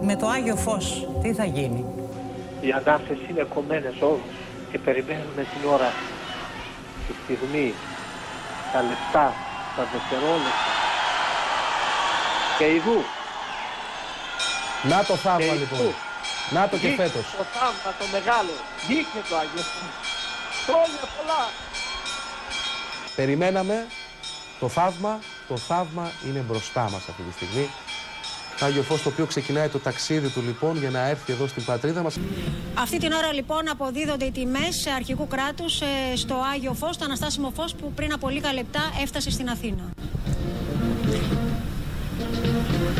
με το Άγιο Φως τι θα γίνει; Οι ανάσες είναι κομμένες όλους και περιμένουμε την ώρα, τη στιγμή, τα λεπτά, τα δευτερόλεπτα. Και ειδού. Να το θαύμα λοιπόν. Να το και φέτος. Το θαύμα το μεγάλο. Δείχνε το Άγιο Φως. Χρόνια πολλά. Περιμέναμε το θαύμα. Το θαύμα είναι μπροστά μας αυτή τη στιγμή. Άγιο Φως το οποίο ξεκινάει το ταξίδι του λοιπόν για να έρθει εδώ στην πατρίδα μας. Αυτή την ώρα λοιπόν αποδίδονται οι τιμές αρχικού κράτους ε, στο Άγιο Φως, το Αναστάσιμο Φως που πριν από λίγα λεπτά έφτασε στην Αθήνα.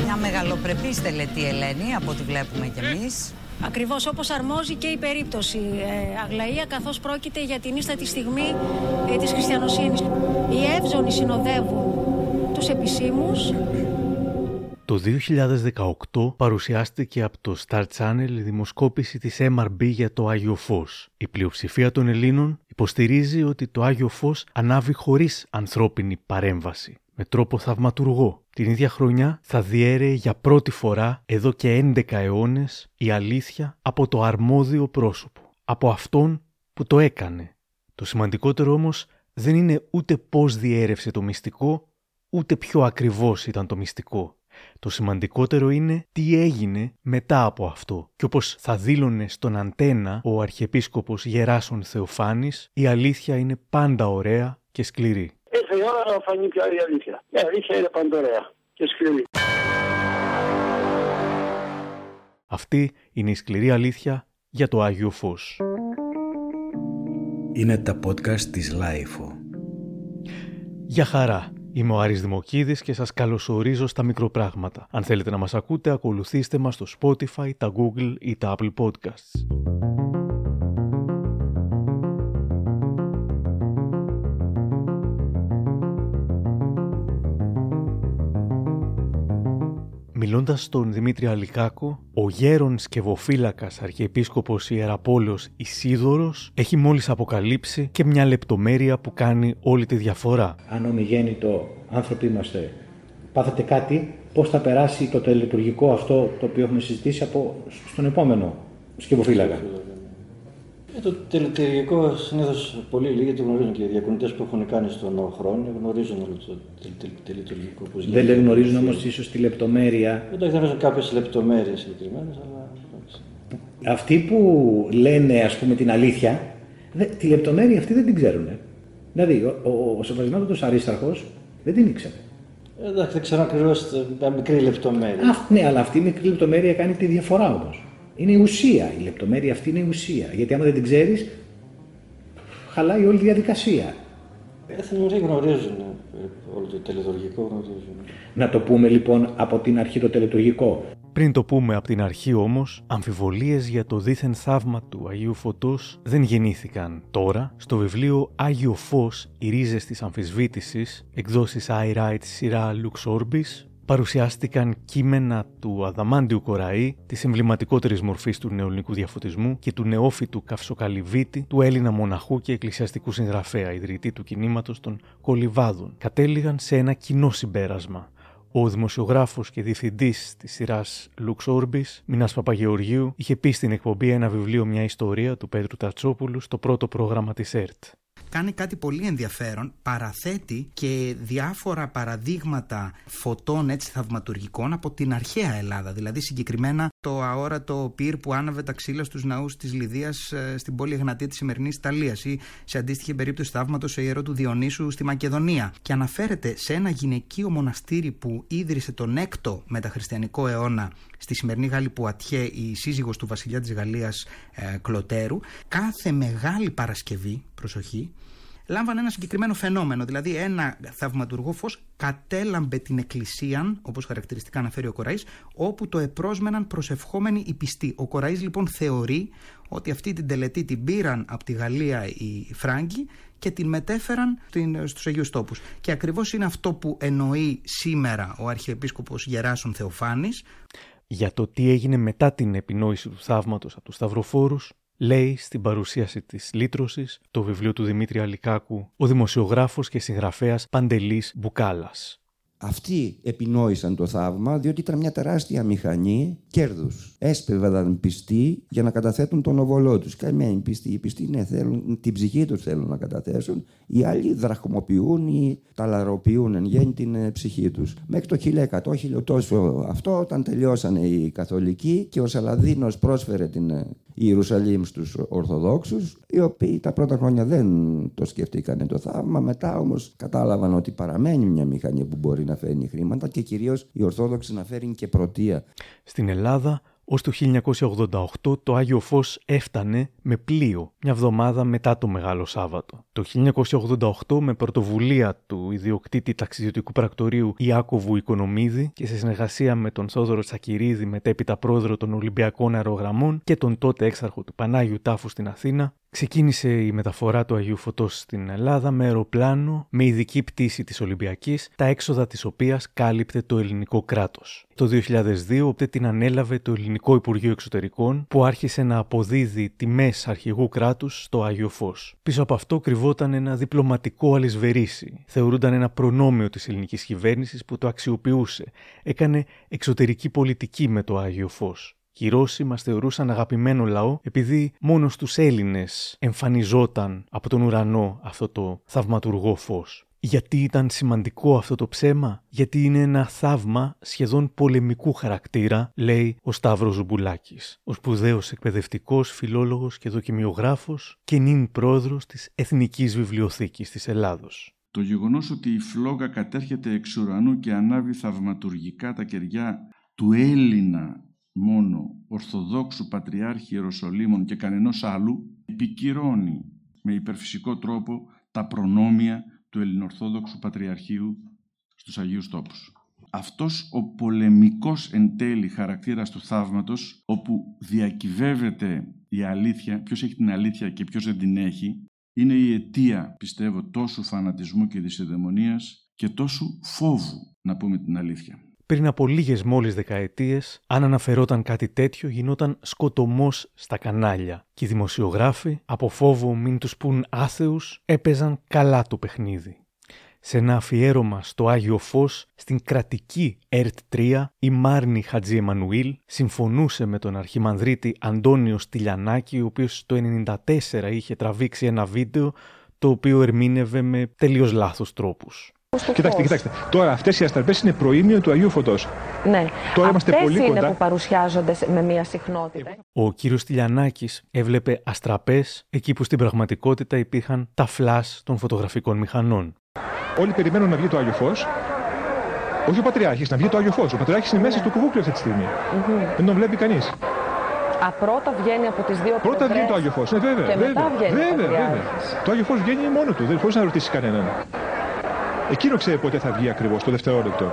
Μια μεγαλοπρεπής τελετή Ελένη από ό,τι βλέπουμε κι εμείς. Ακριβώς όπως αρμόζει και η περίπτωση ε, Αγλαία καθώς πρόκειται για την ίστατη στιγμή ε, της χριστιανοσύνης. Οι εύζωνοι συνοδεύουν τους επισήμους το 2018 παρουσιάστηκε από το Star Channel η δημοσκόπηση της MRB για το Άγιο Φως. Η πλειοψηφία των Ελλήνων υποστηρίζει ότι το Άγιο Φως ανάβει χωρίς ανθρώπινη παρέμβαση, με τρόπο θαυματουργό. Την ίδια χρονιά θα διέρεε για πρώτη φορά εδώ και 11 αιώνες η αλήθεια από το αρμόδιο πρόσωπο, από αυτόν που το έκανε. Το σημαντικότερο όμως δεν είναι ούτε πώς διέρευσε το μυστικό, ούτε πιο ακριβώς ήταν το μυστικό. Το σημαντικότερο είναι τι έγινε μετά από αυτό. Και όπως θα δήλωνε στον αντένα ο Αρχιεπίσκοπος Γεράσον Θεοφάνης, η αλήθεια είναι πάντα ωραία και σκληρή. Ήρθε η ώρα να φανεί πια η αλήθεια. Η αλήθεια είναι πάντα ωραία και σκληρή. Αυτή είναι η σκληρή αλήθεια για το Άγιο Φως. Είναι τα podcast της LiFO. Γεια χαρά. Είμαι ο Άρης Δημοκίδης και σας καλωσορίζω στα μικροπράγματα. Αν θέλετε να μας ακούτε, ακολουθήστε μας στο Spotify, τα Google ή τα Apple Podcasts. Μιλώντας στον Δημήτρη Αλικάκο, ο γέρονς σκευοφύλακα Αρχιεπίσκοπος Ιεραπόλεως Ισίδωρος έχει μόλις αποκαλύψει και μια λεπτομέρεια που κάνει όλη τη διαφορά. Αν ομιγέννητο άνθρωποι είμαστε, πάθετε κάτι, πώς θα περάσει το τελετουργικό αυτό το οποίο έχουμε συζητήσει από, στον επόμενο σκευοφύλακα; Ε, το τελετουργικό συνήθως πολύ λίγοι το γνωρίζουν και οι διακονητές που έχουν κάνει στον χρόνο γνωρίζουν όλο το τελετουργικό πώς γίνεται. Δεν γνωρίζουν όμως ίσως τη λεπτομέρεια. Δεν γνωρίζουν κάποιες λεπτομέρειες συγκεκριμένες, αλλά. Αυτοί που λένε ας πούμε την αλήθεια, τη λεπτομέρεια αυτή δεν την ξέρουν. Δηλαδή, ο, ο, ο Αρίσταρχος δεν την ήξερε. Ε, εντάξει, δεν ξέρω ακριβώς μια μικρή λεπτομέρεια. Α, ναι, αλλά αυτή η μικρή λεπτομέρεια κάνει τη διαφορά όμως. Είναι η ουσία. Η λεπτομέρεια αυτή είναι η ουσία. Γιατί άμα δεν την ξέρεις, χαλάει όλη η διαδικασία. Εθνικοί γνωρίζουν ε, όλο το τελετουργικό. Γνωρίζουν. Να το πούμε λοιπόν από την αρχή το τελετουργικό. Πριν το πούμε από την αρχή όμως, αμφιβολίες για το δίθεν θαύμα του Αγίου Φωτός δεν γεννήθηκαν τώρα. Στο βιβλίο «Άγιο Φως, οι ρίζες της αμφισβήτησης», εκδόσεις I Write σειρά Lux Orbis, παρουσιάστηκαν κείμενα του Αδαμάντιου Κοραή, της εμβληματικότερης μορφής του νεοελληνικού διαφωτισμού και του νεόφυτου Καυσοκαλυβίτη, του Έλληνα μοναχού και εκκλησιαστικού συγγραφέα, ιδρυτή του κινήματος των Κολυβάδων. Κατέληγαν σε ένα κοινό συμπέρασμα. Ο δημοσιογράφος και διευθυντής της σειράς Lux Orbis, Μινάς Παπαγεωργίου, είχε πει στην εκπομπή ένα βιβλίο Μια ιστορία του Πέτρου Τατσόπουλου στο πρώτο πρόγραμμα της ΕΡΤ κάνει κάτι πολύ ενδιαφέρον. Παραθέτει και διάφορα παραδείγματα φωτών έτσι θαυματουργικών από την αρχαία Ελλάδα. Δηλαδή συγκεκριμένα το αόρατο πυρ που άναβε τα ξύλα στους ναούς της Λιδίας ε, στην πόλη Εγνατία της σημερινής Ιταλίας ή σε αντίστοιχη περίπτωση θαύματος σε ιερό του Διονύσου στη Μακεδονία. Και αναφέρεται σε ένα γυναικείο μοναστήρι που ίδρυσε τον 6ο μεταχριστιανικό αιώνα στη σημερινή Γάλλη Πουατιέ, η σύζυγος του βασιλιά της Γαλλίας ε, Κλωτέρου, κάθε μεγάλη Παρασκευή, προσοχή, λάμβανε ένα συγκεκριμένο φαινόμενο. Δηλαδή, ένα θαυματουργό φως κατέλαμπε την εκκλησία, όπως χαρακτηριστικά αναφέρει ο Κοραής, όπου το επρόσμεναν προσευχόμενοι οι πιστοί. Ο Κοραής λοιπόν θεωρεί ότι αυτή την τελετή την πήραν από τη Γαλλία οι Φράγκοι και την μετέφεραν στους Αγίους Τόπους. Και ακριβώς είναι αυτό που εννοεί σήμερα ο Αρχιεπίσκοπος Γεράσον Θεοφάνης. Για το τι έγινε μετά την επινόηση του θαύματος από τους Σταυροφόρους, λέει στην παρουσίαση της λύτρωσης το βιβλίο του Δημήτρη Αλικάκου ο δημοσιογράφος και συγγραφέας Παντελής Μπουκάλας. Αυτοί επινόησαν το θαύμα διότι ήταν μια τεράστια μηχανή κέρδους. Έσπευαν πιστοί για να καταθέτουν τον οβολό τους. Καμία πιστοί. Οι πιστοί ναι, θέλουν, την ψυχή τους θέλουν να καταθέσουν. Οι άλλοι δραχμοποιούν ή ταλαροποιούν εν γέννη την ε, ψυχή τους. Μέχρι το 1100, τόσο αυτό, όταν τελειώσαν οι Καθολικοί και ο Σαλαδίνος πρόσφερε την ε, Ιερουσαλήμ στους Ορθοδόξους, οι οποίοι τα πρώτα χρόνια δεν το σκεφτήκανε το θαύμα. Μετά όμως κατάλαβαν ότι παραμένει μια μηχανή που μπορεί να φέρνει χρήματα και κυρίως οι Ορθόδοξοι να φέρουν και πρωτεία. Στην Ελλάδα, ως το 1988 το Άγιο Φως έφτανε με πλοίο, μια εβδομάδα μετά το Μεγάλο Σάββατο. Το 1988 με πρωτοβουλία του ιδιοκτήτη ταξιδιωτικού πρακτορείου Ιάκωβου Οικονομίδη και σε συνεργασία με τον Θόδωρο Τσακυρίδη μετέπειτα πρόεδρο των Ολυμπιακών Αερογραμμών και τον τότε έξαρχο του Πανάγιου Τάφου στην Αθήνα, Ξεκίνησε η μεταφορά του Αγίου Φωτός στην Ελλάδα με αεροπλάνο με ειδική πτήση της Ολυμπιακής, τα έξοδα της οποίας κάλυπτε το ελληνικό κράτος. Το 2002 οπότε την ανέλαβε το Ελληνικό Υπουργείο Εξωτερικών που άρχισε να αποδίδει τιμές αρχηγού κράτους στο Άγιο Φως. Πίσω από αυτό κρυβόταν ένα διπλωματικό αλυσβερίσι. Θεωρούνταν ένα προνόμιο της ελληνικής κυβέρνησης που το αξιοποιούσε. Έκανε εξωτερική πολιτική με το Άγιο Φως. Και οι Ρώσοι μας θεωρούσαν αγαπημένο λαό επειδή μόνο στους Έλληνες εμφανιζόταν από τον ουρανό αυτό το θαυματουργό φως. Γιατί ήταν σημαντικό αυτό το ψέμα, γιατί είναι ένα θαύμα σχεδόν πολεμικού χαρακτήρα, λέει ο Σταύρος Ζουμπουλάκης, ο σπουδαίος εκπαιδευτικός, φιλόλογος και δοκιμιογράφος και νυν πρόεδρος της Εθνικής Βιβλιοθήκης της Ελλάδος. Το γεγονός ότι η φλόγα κατέρχεται εξ ουρανού και ανάβει θαυματουργικά τα κεριά του Έλληνα μόνο Ορθοδόξου Πατριάρχη Ιεροσολύμων και κανενός άλλου, επικυρώνει με υπερφυσικό τρόπο τα προνόμια του Ελληνορθόδοξου Πατριαρχείου στους Αγίους Τόπους. Αυτός ο πολεμικός εν τέλει χαρακτήρας του θαύματος, όπου διακυβεύεται η αλήθεια, ποιος έχει την αλήθεια και ποιος δεν την έχει, είναι η αιτία, πιστεύω, τόσου φανατισμού και δυσιδαιμονίας και τόσου φόβου, να πούμε την αλήθεια. Πριν από λίγες μόλις δεκαετίες, αν αναφερόταν κάτι τέτοιο, γινόταν σκοτωμός στα κανάλια. Και οι δημοσιογράφοι, από φόβο μην τους πούν άθεους, έπαιζαν καλά το παιχνίδι. Σε ένα αφιέρωμα στο Άγιο Φως, στην κρατική ΕΡΤ 3, η Μάρνη Χατζή Εμμανουήλ συμφωνούσε με τον αρχιμανδρίτη Αντώνιο Στυλιανάκη, ο οποίος το 1994 είχε τραβήξει ένα βίντεο το οποίο ερμήνευε με τελείως λάθος τρόπους. Κοιτάξτε, κοιτάξτε. Τώρα αυτές οι αστραπές είναι προήμιο του Αγίου Φωτός. Ναι. Τώρα είμαστε Αυτές πολύ είναι κοντά. που παρουσιάζονται με μία συχνότητα. Ο κύριος Τηλιανάκης έβλεπε αστραπές εκεί που στην πραγματικότητα υπήρχαν τα φλάς των φωτογραφικών μηχανών. Όλοι περιμένουν να βγει το Άγιο Φως. Όχι ο Πατριάρχης, να βγει το Άγιο Φως. Ο Πατριάρχης είναι μέσα στο κουβούκλιο αυτή τη στιγμή. Δεν τον βλέπει κανείς. Α, πρώτα βγαίνει από τις δύο Πρώτα πλευρές βγαίνει το Άγιο Φως. Ναι, βέβαια. Και βέβαια, μετά βγαίνει ο βέβαια, βέβαια. Πατριάρχης. Το Άγιο Φως βγαίνει μόνος του, δεν χωρίς να ρωτήσει κανέναν. Εκείνο ξέρει πότε θα βγει ακριβώς, το δευτερόλεπτο.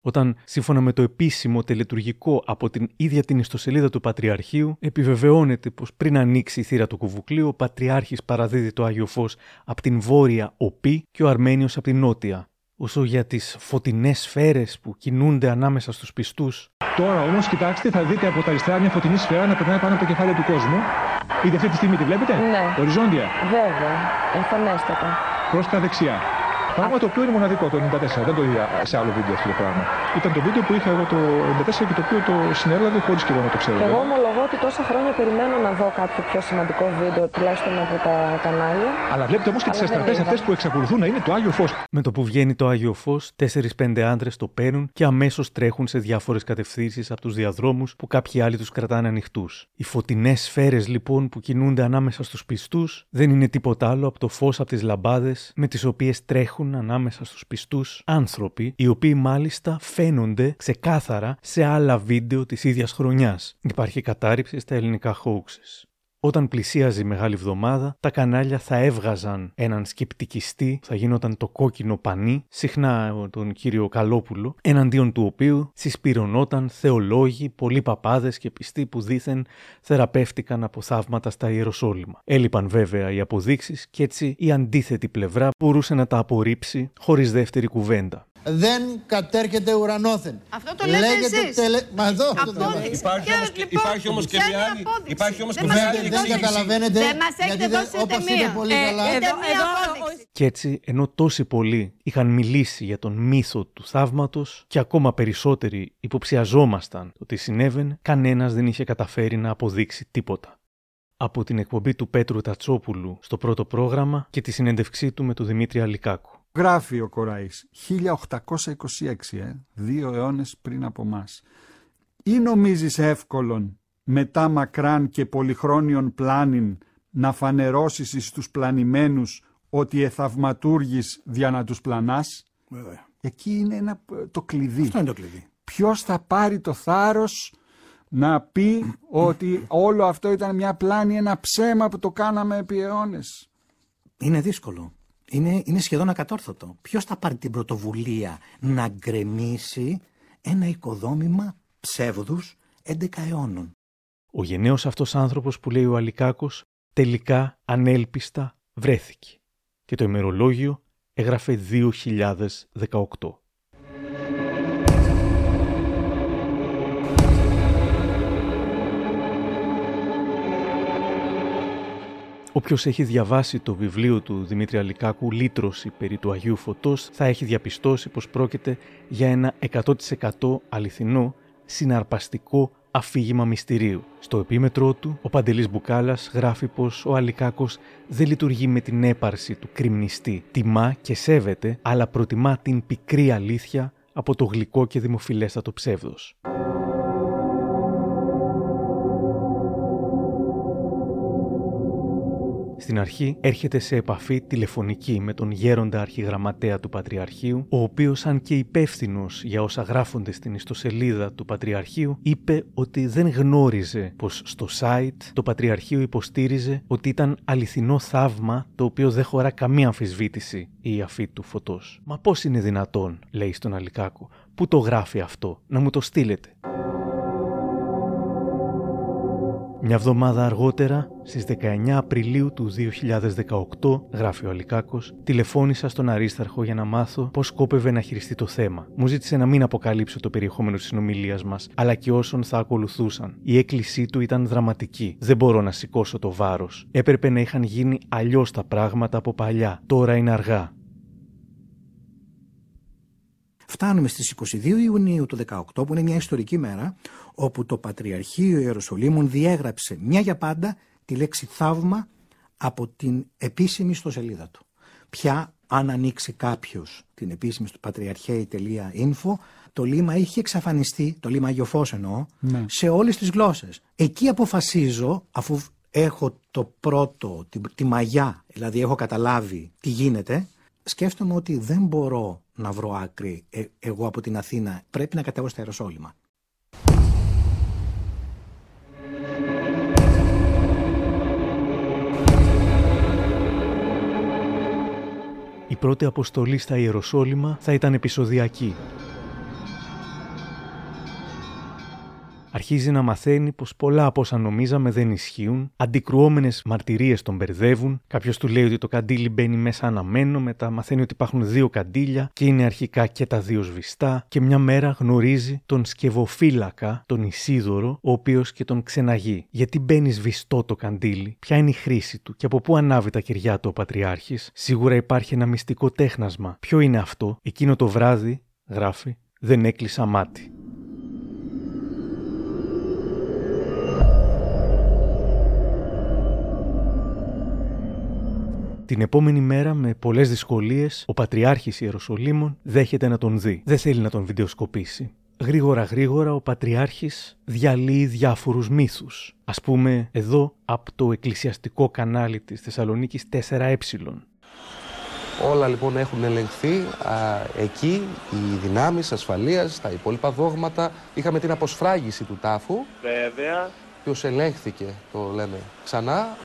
Όταν, σύμφωνα με το επίσημο τελετουργικό από την ίδια την ιστοσελίδα του Πατριαρχείου, επιβεβαιώνεται πως πριν ανοίξει η θύρα του κουβουκλίου, ο Πατριάρχης παραδίδει το Άγιο Φως από την βόρεια οπή και ο Αρμένιος από την νότια. Όσο για τις φωτεινές σφαίρες που κινούνται ανάμεσα στους πιστούς, Τώρα όμως, κοιτάξτε, θα δείτε από τα αριστερά μια φωτεινή σφαίρα να περνάει πάνω από το κεφάλι του κόσμου. Ήδη αυτή τη στιγμή τη βλέπετε; Ναι. Οριζόντια. Βέβαια, εμφανέστατα. Προς τα δεξιά. Πράγμα το οποίο είναι μοναδικό το 94. Δεν το είδα σε άλλο βίντεο αυτό το πράγμα. Ήταν το βίντεο που είχα εγώ το 94 και το οποίο το συνέλαβε χωρίς και εγώ να το ξέρω. Και εγώ βέβαια. ομολογώ ότι τόσα χρόνια περιμένω να δω κάποιο πιο σημαντικό βίντεο, τουλάχιστον από τα κανάλια. Αλλά βλέπετε όμως και τις Αλλά δεν αστραπές είδα. αυτές που εξακολουθούν να είναι το Άγιο Φως. με το που βγαίνει το Άγιο Φως, 4-5 άντρες το παίρνουν και αμέσως τρέχουν σε διάφορες κατευθύνσεις από τους διαδρόμους που κάποιοι άλλοι τους κρατάνε ανοιχτούς. Οι φωτεινές σφαίρες λοιπόν που κινούνται ανάμεσα στους πιστούς δεν είναι τίποτα άλλο από το φως από τις λαμπάδες με τις οποίες τρέχουν ανάμεσα στους πιστούς άνθρωποι, οι οποίοι μάλιστα φαίνονται ξεκάθαρα σε άλλα βίντεο της ίδιας χρονιάς. Υπάρχει κατάρριψη στα ελληνικά hoaxes. Όταν πλησίαζε η Μεγάλη Εβδομάδα, τα κανάλια θα έβγαζαν έναν σκεπτικιστή, θα γινόταν το κόκκινο πανί, συχνά τον κύριο Καλόπουλο, εναντίον του οποίου συσπυρωνόταν θεολόγοι, πολλοί παπάδες και πιστοί που δήθεν θεραπεύτηκαν από θαύματα στα Ιεροσόλυμα. Έλειπαν βέβαια οι αποδείξεις και έτσι η αντίθετη πλευρά μπορούσε να τα απορρίψει χωρίς δεύτερη κουβέντα. Δεν κατέρχεται ουρανόθεν. Αυτό το λέτε εσείς. Τελε... Μα εδώ αυτό το λέμε. Υπάρχει όμως, και, λοιπόν, υπάρχει όμως και μια άλλη. Υπάρχει όμως και Δεν, μια άλλη δεν εξήγηση. καταλαβαίνετε Δεν μας έχετε γιατί δώσει δεν, ούτε όπως μία. είπε πολύ Ε, καλά. Είτε μία απόδειξη. Κι έτσι, ενώ τόσοι πολλοί είχαν μιλήσει για τον μύθο του θαύματος και ακόμα περισσότεροι υποψιαζόμασταν ότι συνέβαινε, κανένας δεν είχε καταφέρει να αποδείξει τίποτα. Από την εκπομπή του Πέτρου Τατσόπουλου στο πρώτο πρόγραμμα και τη συνέντευξή του με τον Δημήτρη Αλικάκου. Γράφει ο Κοραής 1826, ε, δύο αιώνες πριν από μας. Ή νομίζεις εύκολον μετά μακράν και πολυχρόνιον πλάνην να φανερώσεις εις τους πλανημένους ότι εθαυματούργης δια να τους πλανάς; Βέβαια. Εκεί είναι ένα, το κλειδί. Αυτό είναι το κλειδί. Ποιος θα πάρει το θάρρος να πει ότι όλο αυτό ήταν μια πλάνη, ένα ψέμα που το κάναμε επί αιώνες; Είναι δύσκολο. Είναι, είναι σχεδόν ακατόρθωτο. Ποιος θα πάρει την πρωτοβουλία να γκρεμίσει ένα οικοδόμημα ψεύδους 11 αιώνων; Ο γενναίος αυτός άνθρωπος που λέει ο Αλικάκος τελικά ανέλπιστα βρέθηκε και το ημερολόγιο έγραφε 2018. Όποιος έχει διαβάσει το βιβλίο του Δημήτρη Αλικάκου «Λύτρωση περί του Αγίου Φωτός» θα έχει διαπιστώσει πως πρόκειται για ένα 100% αληθινό, συναρπαστικό αφήγημα μυστηρίου. Στο επίμετρό του, ο Παντελής Μπουκάλας γράφει πως ο Αλικάκος δεν λειτουργεί με την έπαρση του κρυμνιστή. Τιμά και σέβεται, αλλά προτιμά την πικρή αλήθεια από το γλυκό και δημοφιλέστατο ψεύδος. Στην αρχή έρχεται σε επαφή τηλεφωνική με τον γέροντα αρχιγραμματέα του Πατριαρχείου, ο οποίος αν και υπεύθυνος για όσα γράφονται στην ιστοσελίδα του Πατριαρχείου, είπε ότι δεν γνώριζε πως στο site το Πατριαρχείο υποστήριζε ότι ήταν αληθινό θαύμα το οποίο δεν χωρά καμία αμφισβήτηση η αφή του φωτός. Μα πώς είναι δυνατόν, λέει στον Αλικάκο, που το γράφει αυτό, να μου το στείλετε. Μια εβδομάδα αργότερα, στις 19 Απριλίου του 2018, γράφει ο Αλικάκος, τηλεφώνησα στον Αρίσταρχο για να μάθω πώς σκόπευε να χειριστεί το θέμα. Μου ζήτησε να μην αποκαλύψω το περιεχόμενο της συνομιλίας μας, αλλά και όσων θα ακολουθούσαν. Η έκκλησή του ήταν δραματική. Δεν μπορώ να σηκώσω το βάρος. Έπρεπε να είχαν γίνει αλλιώς τα πράγματα από παλιά. Τώρα είναι αργά. Φτάνουμε στις 22 Ιουνίου του 18 που είναι μια ιστορική μέρα όπου το Πατριαρχείο Ιεροσολύμων διέγραψε μια για πάντα τη λέξη θαύμα από την επίσημη ιστοσελίδα του. Πια αν ανοίξει κάποιος την επίσημη στο πατριαρχαίη.info το λίμα είχε εξαφανιστεί, το λίμα Αγιοφός εννοώ, Ναι. σε όλες τις γλώσσες. Εκεί αποφασίζω, αφού έχω το πρώτο, τη, τη μαγιά, δηλαδή έχω καταλάβει τι γίνεται, σκέφτομαι ότι δεν μπορώ να βρω άκρη ε, εγώ από την Αθήνα. Πρέπει να κατέβω στα Ιεροσόλυμα. Η πρώτη αποστολή στα Ιεροσόλυμα θα ήταν επεισοδιακή. Αρχίζει να μαθαίνει πως πολλά από όσα νομίζαμε δεν ισχύουν, αντικρουόμενες μαρτυρίες τον μπερδεύουν. Κάποιος του λέει ότι το καντήλι μπαίνει μέσα αναμένο, μετά μαθαίνει ότι υπάρχουν δύο καντήλια και είναι αρχικά και τα δύο σβηστά. Και μια μέρα γνωρίζει τον σκευοφύλακα, τον Ισίδωρο, ο οποίος και τον ξεναγεί. Γιατί μπαίνει σβηστό το καντήλι, ποια είναι η χρήση του και από πού ανάβει τα κεριά του ο Πατριάρχης. Σίγουρα υπάρχει ένα μυστικό τέχνασμα. Ποιο είναι αυτό, εκείνο το βράδυ, γράφει, δεν έκλεισα μάτι. Την επόμενη μέρα, με πολλές δυσκολίες, ο Πατριάρχης Ιεροσολύμων δέχεται να τον δει. Δεν θέλει να τον βιντεοσκοπήσει. Γρήγορα γρήγορα ο Πατριάρχης διαλύει διάφορους μύθους. Ας πούμε εδώ από το εκκλησιαστικό κανάλι της Θεσσαλονίκης 4Ε. Όλα λοιπόν έχουν ελεγχθεί. Α, εκεί οι δυνάμεις ασφαλείας, τα υπόλοιπα δόγματα. Είχαμε την αποσφράγιση του τάφου, Βέβαια. ποιος ελέγχθηκε, το λέμε ξανά.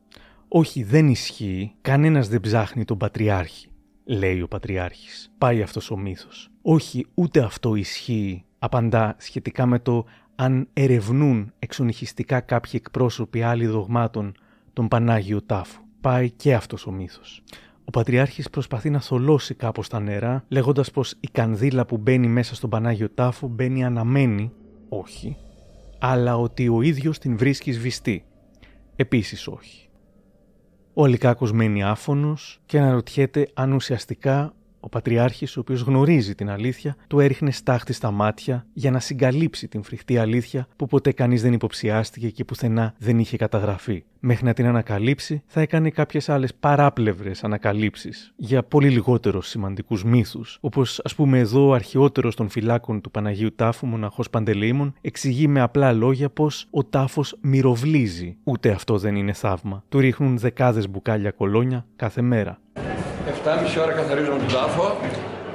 Όχι, δεν ισχύει. Κανένας δεν ψάχνει τον Πατριάρχη, λέει ο Πατριάρχης. Πάει αυτός ο μύθος. Όχι, ούτε αυτό ισχύει, απαντά σχετικά με το αν ερευνούν εξονυχιστικά κάποιοι εκπρόσωποι άλλοι δογμάτων τον Πανάγιο Τάφο. Πάει και αυτός ο μύθος. Ο Πατριάρχης προσπαθεί να θολώσει κάπως τα νερά, λέγοντας πως η κανδύλα που μπαίνει μέσα στον Πανάγιο Τάφο μπαίνει αναμένη, όχι, αλλά ότι ο ίδιος την βρίσκει σβηστή. Επίσης όχι. Ο Αλικάκος μένει άφωνος και αναρωτιέται αν ουσιαστικά ο Πατριάρχης, ο οποίος γνωρίζει την αλήθεια, του έριχνε στάχτη στα μάτια για να συγκαλύψει την φρικτή αλήθεια που ποτέ κανείς δεν υποψιάστηκε και πουθενά δεν είχε καταγραφεί. Μέχρι να την ανακαλύψει, θα έκανε κάποιες άλλες παράπλευρες ανακαλύψεις για πολύ λιγότερο σημαντικούς μύθους, όπως ας πούμε εδώ ο αρχαιότερος των φυλάκων του Παναγίου Τάφου, μοναχός Παντελεήμων, εξηγεί με απλά λόγια πως ο τάφος μυροβλίζει. Ούτε αυτό δεν είναι θαύμα. Του ρίχνουν δεκάδες μπουκάλια κολόνια κάθε μέρα. 7,5 ώρα καθαρίζουμε τον τάφο.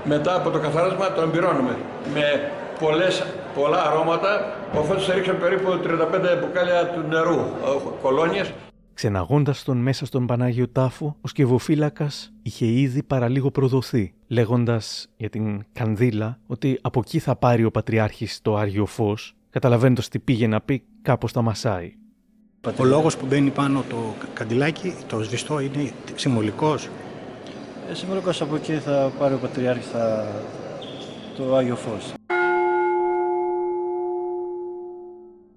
Μετά από το καθάρισμα τον εμπειρώνουμε με πολλές, πολλά αρώματα. Ο Φώτης έριξε περίπου 35 μπουκάλια του νερού, κολόνιες. Ξεναγώντας τον μέσα στον Πανάγιο Τάφο, ο σκευοφύλακας είχε ήδη παραλίγο προδοθεί, λέγοντας για την κανδύλα ότι από εκεί θα πάρει ο Πατριάρχης το Άριο Φως, καταλαβαίνοντας τι πήγε να πει, κάπως τα μασάει. Ο λόγος που μπαίνει πάνω το καντιλάκι, το σβηστό, είναι συμβολικός. Ε, Συμβολικός από εκεί θα πάρει ο Πατριάρχης θα... το Άγιο Φως.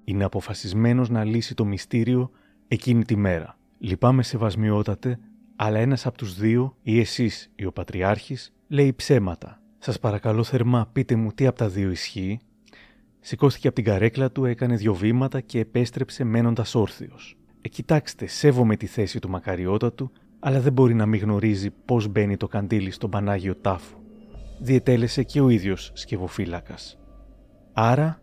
Είναι αποφασισμένος να λύσει το μυστήριο εκείνη τη μέρα. Λυπάμαι σεβασμιότατε, αλλά ένας από τους δύο, ή εσείς ή ο Πατριάρχης, λέει ψέματα. Σας παρακαλώ θερμά πείτε μου τι από τα δύο ισχύει. Σηκώθηκε από την καρέκλα του, έκανε δυο βήματα και επέστρεψε μένοντας όρθιος. Ε, κοιτάξτε, σέβομαι τη θέση του μακαριότατου αλλά δεν μπορεί να μην γνωρίζει πώς μπαίνει το καντήλι στον Πανάγιο Τάφο. Διετέλεσε και ο ίδιος σκευοφύλακας. Άρα,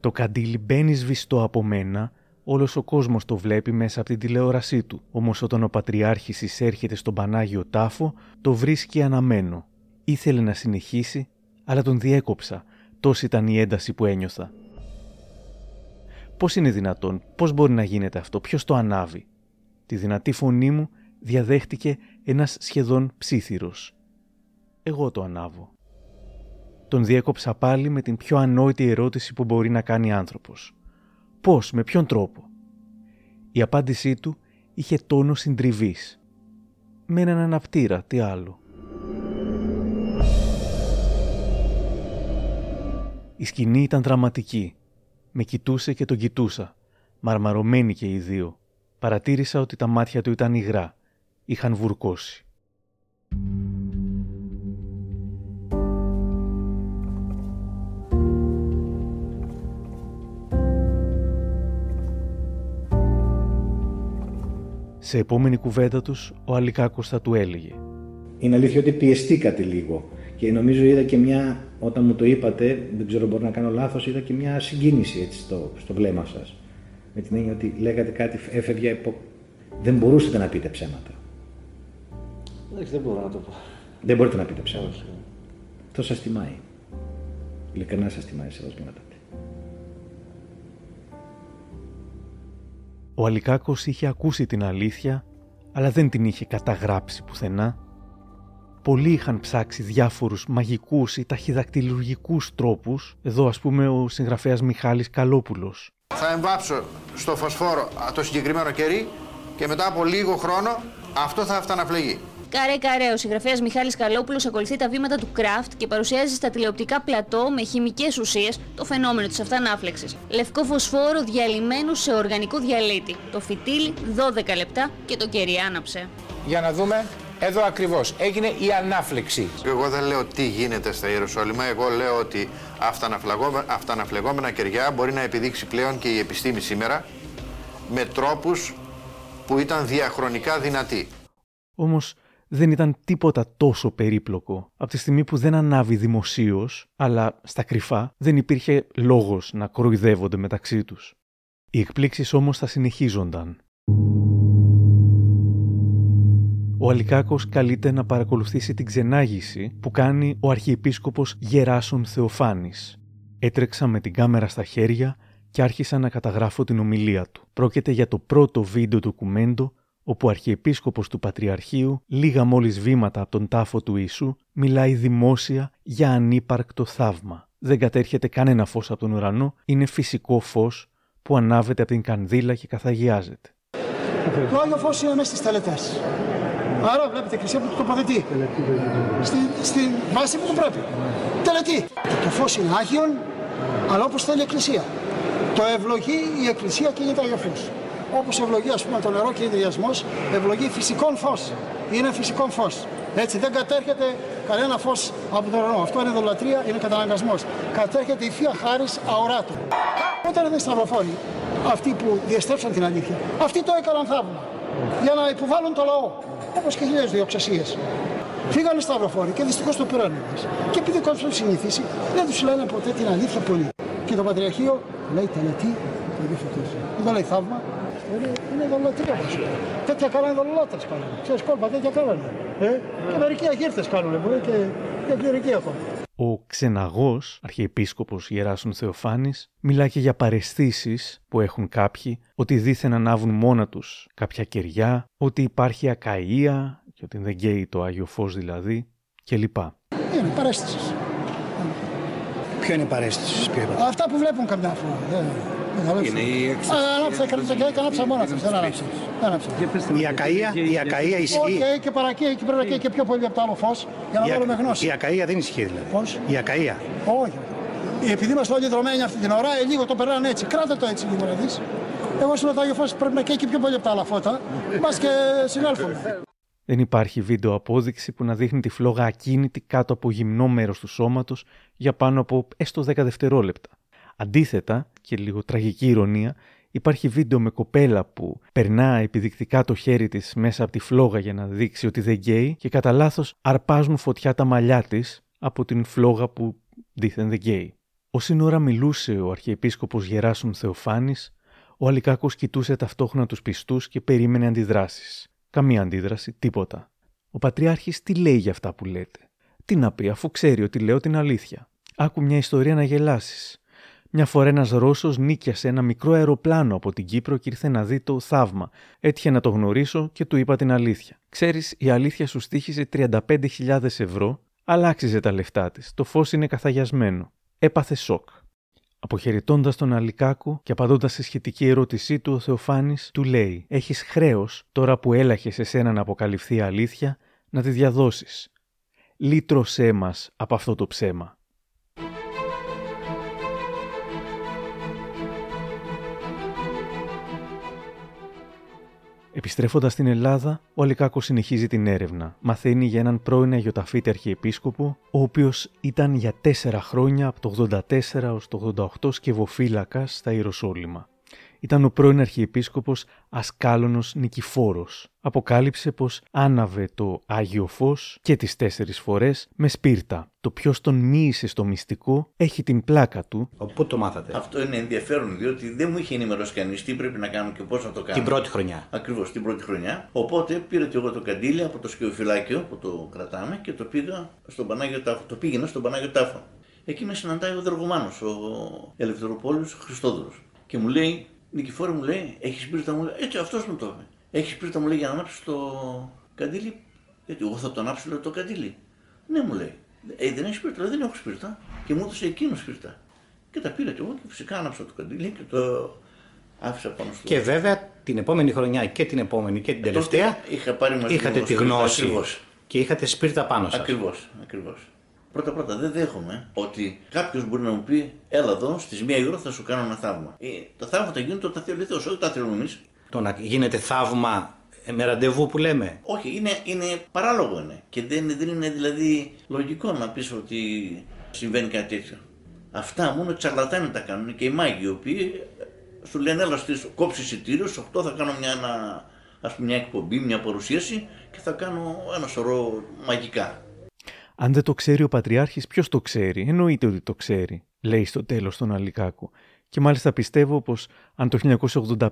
το καντήλι μπαίνει σβηστό από μένα, όλος ο κόσμος το βλέπει μέσα από την τηλεόρασή του, όμως όταν ο Πατριάρχης εισέρχεται στον Πανάγιο Τάφο, το βρίσκει αναμένο. Ήθελε να συνεχίσει, αλλά τον διέκοψα, τόση ήταν η ένταση που ένιωθα. Πώς είναι δυνατόν, πώς μπορεί να γίνεται αυτό, ποιος το ανάβει; Τη δυνατή φωνή μου διαδέχτηκε ένας σχεδόν ψήθυρος. Εγώ το ανάβω. Τον διέκοψα πάλι με την πιο ανόητη ερώτηση που μπορεί να κάνει άνθρωπος. Πώς, με ποιον τρόπο; Η απάντησή του είχε τόνο συντριβής. Με έναν αναπτήρα, τι άλλο. Η σκηνή ήταν δραματική. Με κοιτούσε και τον κοιτούσα. Μαρμαρωμένοι και οι δύο. Παρατήρησα ότι τα μάτια του ήταν υγρά είχαν βουρκώσει. Σε επόμενη κουβέντα τους, ο Αλικάκος θα του έλεγε Είναι αλήθεια ότι πιεστήκατε λίγο και νομίζω είδα και μια, όταν μου το είπατε, δεν ξέρω μπορεί να κάνω λάθος, είδα και μια συγκίνηση έτσι στο, στο βλέμμα σας. Με την έννοια ότι λέγατε κάτι, έφευγε, δεν μπορούσατε να πείτε ψέματα. Δεν μπορώ να το πω. Δεν μπορείτε να πείτε ψέματα. Αυτό σας τιμάει. Ειλικρινά σας τιμάει, σεβασμιότατη. Ο Αλικάκος είχε ακούσει την αλήθεια, αλλά δεν την είχε καταγράψει πουθενά. Πολλοί είχαν ψάξει διάφορους μαγικούς ή ταχυδακτηλουργικούς τρόπους. Εδώ ας πούμε ο συγγραφέας Μιχάλης Καλόπουλος. Θα εμβάψω στο φωσφόρο το συγκεκριμένο κερί και μετά από λίγο χρόνο αυτό θα αυταναφλεγεί. Καρέ Καρέ, ο συγγραφέας Μιχάλης Καλόπουλος ακολουθεί τα βήματα του Κράφτ και παρουσιάζει στα τηλεοπτικά πλατό με χημικές ουσίες το φαινόμενο της αυτανάφλεξης. Λευκό φωσφόρο διαλυμένου σε οργανικό διαλύτη. Το φυτίλι 12 λεπτά και το κερί άναψε. Για να δούμε, εδώ ακριβώς έγινε η ανάφλεξη. Εγώ δεν λέω τι γίνεται στα Ιεροσόλυμα. Εγώ λέω ότι αυταναφλεγόμενα κεριά μπορεί να επιδείξει πλέον και η επιστήμη σήμερα με τρόπους που ήταν διαχρονικά δυνατοί. Όμως δεν ήταν τίποτα τόσο περίπλοκο. Από τη στιγμή που δεν ανάβει δημοσίως, αλλά στα κρυφά, δεν υπήρχε λόγος να κοροϊδεύονται μεταξύ τους. Οι εκπλήξεις όμως θα συνεχίζονταν. Ο Αλικάκος καλείται να παρακολουθήσει την ξενάγηση που κάνει ο Αρχιεπίσκοπος Γεράσον Θεοφάνης. Έτρεξα με την κάμερα στα χέρια και άρχισα να καταγράφω την ομιλία του. Πρόκειται για το πρώτο βίντεο ντοκουμέντο όπου ο Αρχιεπίσκοπος του Πατριαρχείου, λίγα μόλις βήματα από τον τάφο του Ιησού, μιλάει δημόσια για ανύπαρκτο θαύμα. Δεν κατέρχεται κανένα φως από τον ουρανό, είναι φυσικό φως που ανάβεται από την κανδύλα και καθαγιάζεται. Το Άγιο Φως είναι μέσα στις τελετές. Άρα βλέπετε εκκλησία που το τοποθετεί. Στην, στην βάση που το πρέπει. Τελετή. Το φως είναι άγιον, αλλά όπως θέλει η εκκλησία. Το ευλογεί η εκκλησία και γίνεται Άγιος Φως. Όπως ευλογεί ας πούμε το νερό και ο ιδιασμός, ευλογεί φυσικών φως. Είναι φυσικών φως. Έτσι δεν κατέρχεται κανένα φως από τον ουρανό. Αυτό είναι δολατρία, είναι καταναγκασμός. Κατέρχεται η Θεία Χάρις αοράτου. Όταν ήταν σταυροφόροι, αυτοί που διαστρέψαν την αλήθεια, αυτοί το έκαναν θαύμα. Για να υποβάλουν το λαό. Όπως και χιλιάδες διοξασίες. Φύγανε σταυροφόροι και δυστυχώς το πήραν εμείς. Και επειδή ο κόσμος το συνηθίσει, δεν τους λένε ποτέ την αλήθεια πολύ. Και το Πατριαρχείο λέει τελετή το Αγίου Φωτός. Δεν το λέει θαύμα. Είναι, είναι δολοτρία μας. Τέτοια κάνανε δολολάτρες κάνανε. Ξέρεις κόλπα τέτοια κάνανε. Ε; Και μερικοί αγύρτες κάνανε. Μπορεί και, και κληρικοί ακόμα. Ο ξεναγός, αρχιεπίσκοπος Γεράσον Θεοφάνης, μιλάει και για παρεστήσεις που έχουν κάποιοι, ότι δήθεν ανάβουν μόνα τους κάποια κεριά, ότι υπάρχει ακαΐα και ότι δεν καίει το Άγιο Φως δηλαδή κλπ. Είναι παρέστησης. Ποιο είναι η παρέστηση, ποιο είπατε. Αυτά που βλέπουν καμιά φορά. Δεν, δεν Είναι η Α, Ανάψα, κρατήσα και ανάψα μόνα τους. Δεν ανάψα. Δεν ανάψα. Η ακαΐα, η ακαΐα ισχύει. Όχι, και παρακεί, και πρέπει να καίει και πιο πολύ από το άλλο φως, για να Η, βάλουμε ακα- γνώση. η ακαΐα δεν ισχύει δηλαδή. Πώς; Η ακαΐα. Όχι. Επειδή είμαστε όλοι δρομένοι αυτή την ώρα, ε, λίγο το περνάνε έτσι. Κράτα το έτσι λίγο να δεις. Εγώ στο Άγιο Φως πρέπει να καίει και πιο πολύ από τα άλλα φώτα. Μπας και συνέλθουμε. Δεν υπάρχει βίντεο απόδειξη που να δείχνει τη φλόγα ακίνητη κάτω από γυμνό μέρος του σώματος για πάνω από έστω 10 δευτερόλεπτα. Αντίθετα, και λίγο τραγική ηρωνία, υπάρχει βίντεο με κοπέλα που περνά επιδεικτικά το χέρι της μέσα από τη φλόγα για να δείξει ότι δεν γκέει και κατά λάθος αρπάζουν φωτιά τα μαλλιά της από την φλόγα που δίθεν δεν γκέει. Όσοι ώρα μιλούσε ο Αρχιεπίσκοπος Γεράσον Θεοφάνης, ο Αλικάκος κοιτούσε ταυτόχρονα τους πιστούς και περίμενε αντιδράσεις. Καμία αντίδραση, τίποτα. Ο Πατριάρχης τι λέει για αυτά που λέτε; Τι να πει, αφού ξέρει ότι λέω την αλήθεια. Άκου μια ιστορία να γελάσεις. Μια φορά ένας Ρώσος νίκιασε ένα μικρό αεροπλάνο από την Κύπρο και ήρθε να δει το θαύμα. Έτυχε να το γνωρίσω και του είπα την αλήθεια. Ξέρεις, η αλήθεια σου στήχησε 35.000 ευρώ, αλλά άξιζε τα λεφτά της. Το φως είναι καθαγιασμένο. Έπαθε σοκ. Αποχαιρετώντας τον Αλικάκο και απαντώντας στη σχετική ερώτησή του, ο Θεοφάνης του λέει: Έχεις χρέος, τώρα που έλαχες σε σένα να αποκαλυφθεί η αλήθεια, να τη διαδώσεις. Λύτρωσέ μας από αυτό το ψέμα. Επιστρέφοντας στην Ελλάδα, ο Αλικάκος συνεχίζει την έρευνα. Μαθαίνει για έναν πρώην Αγιοταφίτη Αρχιεπίσκοπο, ο οποίος ήταν για τέσσερα χρόνια από το 84 έως το 88 σκευοφύλακας στα Ιεροσόλυμα. Ήταν ο πρώην Αρχιεπίσκοπος Ασκάλωνος Νικηφόρος. Αποκάλυψε πως άναβε το Άγιο Φως και τις τέσσερις φορές με σπίρτα. Το ποιος τον μοίησε στο μυστικό έχει την πλάκα του. Πού το μάθατε; Αυτό είναι ενδιαφέρον διότι δεν μου είχε ενημερώσει κανείς τι πρέπει να κάνω και πώς να το κάνω. Την πρώτη χρονιά. Ακριβώς την πρώτη χρονιά. Οπότε πήρα και εγώ το καντήλι από το σκιοφυλάκιο που το κρατάμε και το πήγα στον Πανάγιο Τάφο. Το πήγαινα στον Πανάγιο Τάφο. Εκεί με συναντάει ο Δεργομάνος, ο Ελευθεροπόλιος Χριστόδουλο. Και μου λέει, Νικηφόρη μου λέει, έχεις πύρτα μου λέει, έτσι αυτός μου το είπε. Έχεις πύρτα μου λέει για να ανάψεις το καντήλι. Γιατί εγώ θα το ανάψω λέω, το καντήλι. Ναι, μου λέει. Ε, δεν έχεις σπίρτα, λέω, δεν έχω σπίρτα. Και μου έδωσε εκείνος σπίρτα. Και τα πήρα κι εγώ και φυσικά άναψα το καντήλι και το άφησα πάνω στο. Και βέβαια την επόμενη χρονιά και την επόμενη και την Ε, τότε τελευταία είχα πάρει μαζί είχατε μου τη σπίρτα, γνώση ακριβώς. και είχατε σπίρτα πάνω σας. Ακριβώς, ακριβώς. Πρώτα πρώτα δεν δέχομαι ότι κάποιος μπορεί να μου πει Έλα εδώ στις μία η ώρα θα σου κάνω ένα θαύμα. Ε, τα θαύματα γίνονται όταν θέλει ο Θεός, όχι τα θέλουμε εμείς. Το να γίνεται θαύμα ε, με ραντεβού που λέμε. Όχι, είναι, είναι παράλογο είναι. Και δεν, δεν είναι δηλαδή λογικό να πεις ότι συμβαίνει κάτι τέτοιο. Αυτά μόνο οι τσαρλατάνοι τα κάνουν και οι μάγοι οι οποίοι σου λένε Έλα στις κόψεις εισιτήριος, στι 8 θα κάνω μια, ένα, ας πούμε, μια εκπομπή, μια παρουσίαση και θα κάνω ένα σωρό μαγικά. Αν δεν το ξέρει ο Πατριάρχης, ποιος το ξέρει; Εννοείται ότι το ξέρει, λέει στο τέλος τον Αλικάκο. Και μάλιστα πιστεύω πως αν το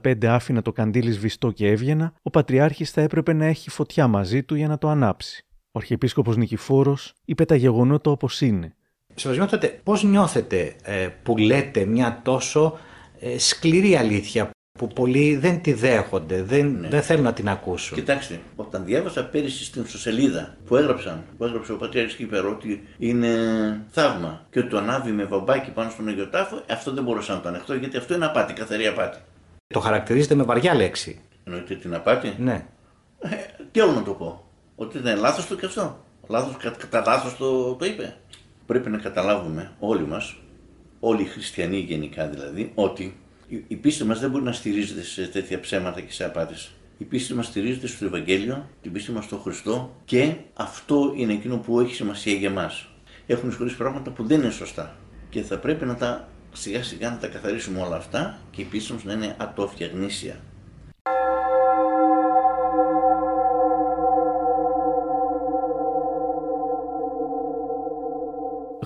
1985 άφηνα το καντήλι σβηστό και έβγαινα, ο Πατριάρχης θα έπρεπε να έχει φωτιά μαζί του για να το ανάψει. Ο Αρχιεπίσκοπος Νικηφόρος είπε τα γεγονότα όπως είναι. Σεβασμό τότε, πώς νιώθετε ε, που λέτε μια τόσο ε, σκληρή αλήθεια που πολλοί δεν τη δέχονται, δεν, δεν θέλουν να την ακούσουν. Κοιτάξτε, όταν διάβασα πέρυσι στην ιστοσελίδα που έγραψαν, που έγραψε ο Πατριάρχης Κύπερο ότι είναι θαύμα και ότι το ανάβει με βαμπάκι πάνω στον Αγιο Τάφο, αυτό δεν μπορούσα να το ανεχτώ γιατί αυτό είναι απάτη, καθαρή απάτη. Το χαρακτηρίζετε με βαριά λέξη. Εννοείται την απάτη; Ναι. Τι άλλο να το πω. Ότι ήταν λάθος το και αυτό. Λάθος, κα- κατά λάθος το, το είπε. Πρέπει να καταλάβουμε όλοι μας, όλοι οι χριστιανοί γενικά δηλαδή, ότι η, η πίστη μας δεν μπορεί να στηρίζεται σε τέτοια ψέματα και σε απάτες. Η πίστη μας στηρίζεται στο Ευαγγέλιο, την πίστη μας στον Χριστό και αυτό είναι εκείνο που έχει σημασία για μας. Έχουν εισχωρήσει πράγματα που δεν είναι σωστά και θα πρέπει να τα σιγά σιγά να τα καθαρίσουμε όλα αυτά και η πίστη μας να είναι ατόφια, γνήσια.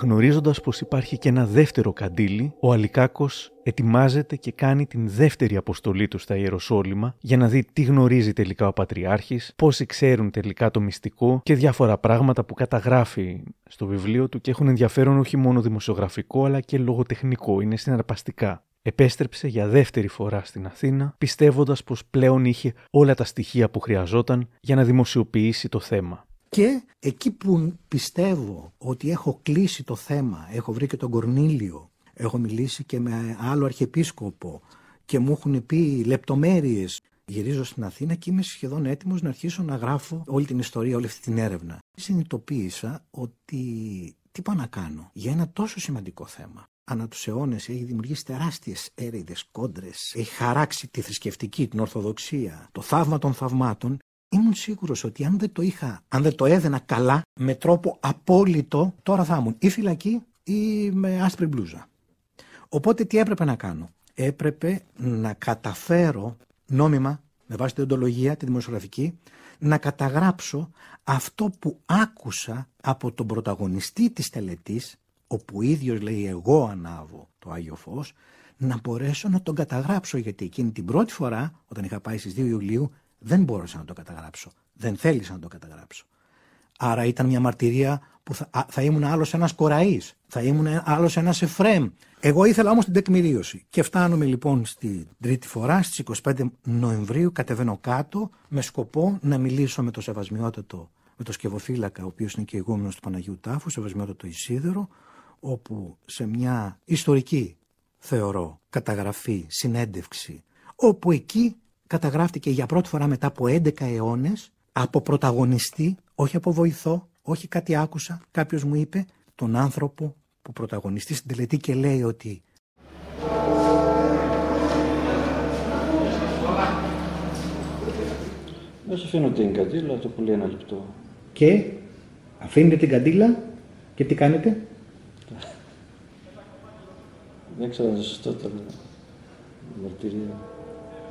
Γνωρίζοντας πως υπάρχει και ένα δεύτερο καντήλι, ο Αλικάκος ετοιμάζεται και κάνει την δεύτερη αποστολή του στα Ιεροσόλυμα για να δει τι γνωρίζει τελικά ο Πατριάρχης, πόσοι ξέρουν τελικά το μυστικό και διάφορα πράγματα που καταγράφει στο βιβλίο του και έχουν ενδιαφέρον όχι μόνο δημοσιογραφικό αλλά και λογοτεχνικό, είναι συναρπαστικά. Επέστρεψε για δεύτερη φορά στην Αθήνα, πιστεύοντας πως πλέον είχε όλα τα στοιχεία που χρειαζόταν για να δημοσιοποιήσει το θέμα. Και εκεί που πιστεύω ότι έχω κλείσει το θέμα, έχω βρει και τον Κορνήλιο, έχω μιλήσει και με άλλο αρχιεπίσκοπο και μου έχουν πει λεπτομέρειες. Γυρίζω στην Αθήνα και είμαι σχεδόν έτοιμος να αρχίσω να γράφω όλη την ιστορία, όλη αυτή την έρευνα. Συνειδητοποίησα ότι τι πάω να κάνω για ένα τόσο σημαντικό θέμα. Ανά τους αιώνες έχει δημιουργήσει τεράστιες έρηδες, κόντρες, έχει χαράξει τη θρησκευτική, την ορθοδοξία, το θαύμα των θαυμάτων ήμουν σίγουρος ότι αν δεν το είχα, αν δεν το έδαινα καλά, με τρόπο απόλυτο, τώρα θα ήμουν ή φυλακή ή με άσπρη μπλούζα. Οπότε τι έπρεπε να κάνω; Έπρεπε να καταφέρω νόμιμα, με βάση την οντολογία, τη δημοσιογραφική, να καταγράψω αυτό που άκουσα από τον πρωταγωνιστή της τελετής, όπου ο ίδιος λέει εγώ ανάβω το Άγιο Φως, να μπορέσω να τον καταγράψω, γιατί εκείνη την πρώτη φορά, όταν είχα πάει στις 2 Ιουλίου, δεν μπόρεσα να το καταγράψω. Δεν θέλησα να το καταγράψω. Άρα ήταν μια μαρτυρία που θα, α, θα ήμουν άλλος ένας Κοραής, θα ήμουν άλλος ένας Εφρέμ. Εγώ ήθελα όμως την τεκμηρίωση. Και φτάνουμε λοιπόν στην τρίτη φορά, στις 25 Νοεμβρίου, κατεβαίνω κάτω με σκοπό να μιλήσω με το σεβασμιότατο, με το σκευοφύλακα, ο οποίος είναι και ηγούμενος του Παναγίου Τάφου, σεβασμιότατο Ισίδωρο, όπου σε μια ιστορική, θεωρώ, καταγραφή, συνέντευξη, όπου εκεί καταγράφτηκε για πρώτη φορά μετά από 11 αιώνες από πρωταγωνιστή, όχι από βοηθό, όχι κάτι άκουσα, κάποιος μου είπε τον άνθρωπο που πρωταγωνιστεί στην τελετή και λέει ότι Μέσα αφήνω την καντήλα, το πολύ ένα λεπτό. Και αφήνετε την καντήλα και τι κάνετε; Δεν ξέρω αν είναι σωστό το μαρτυρία.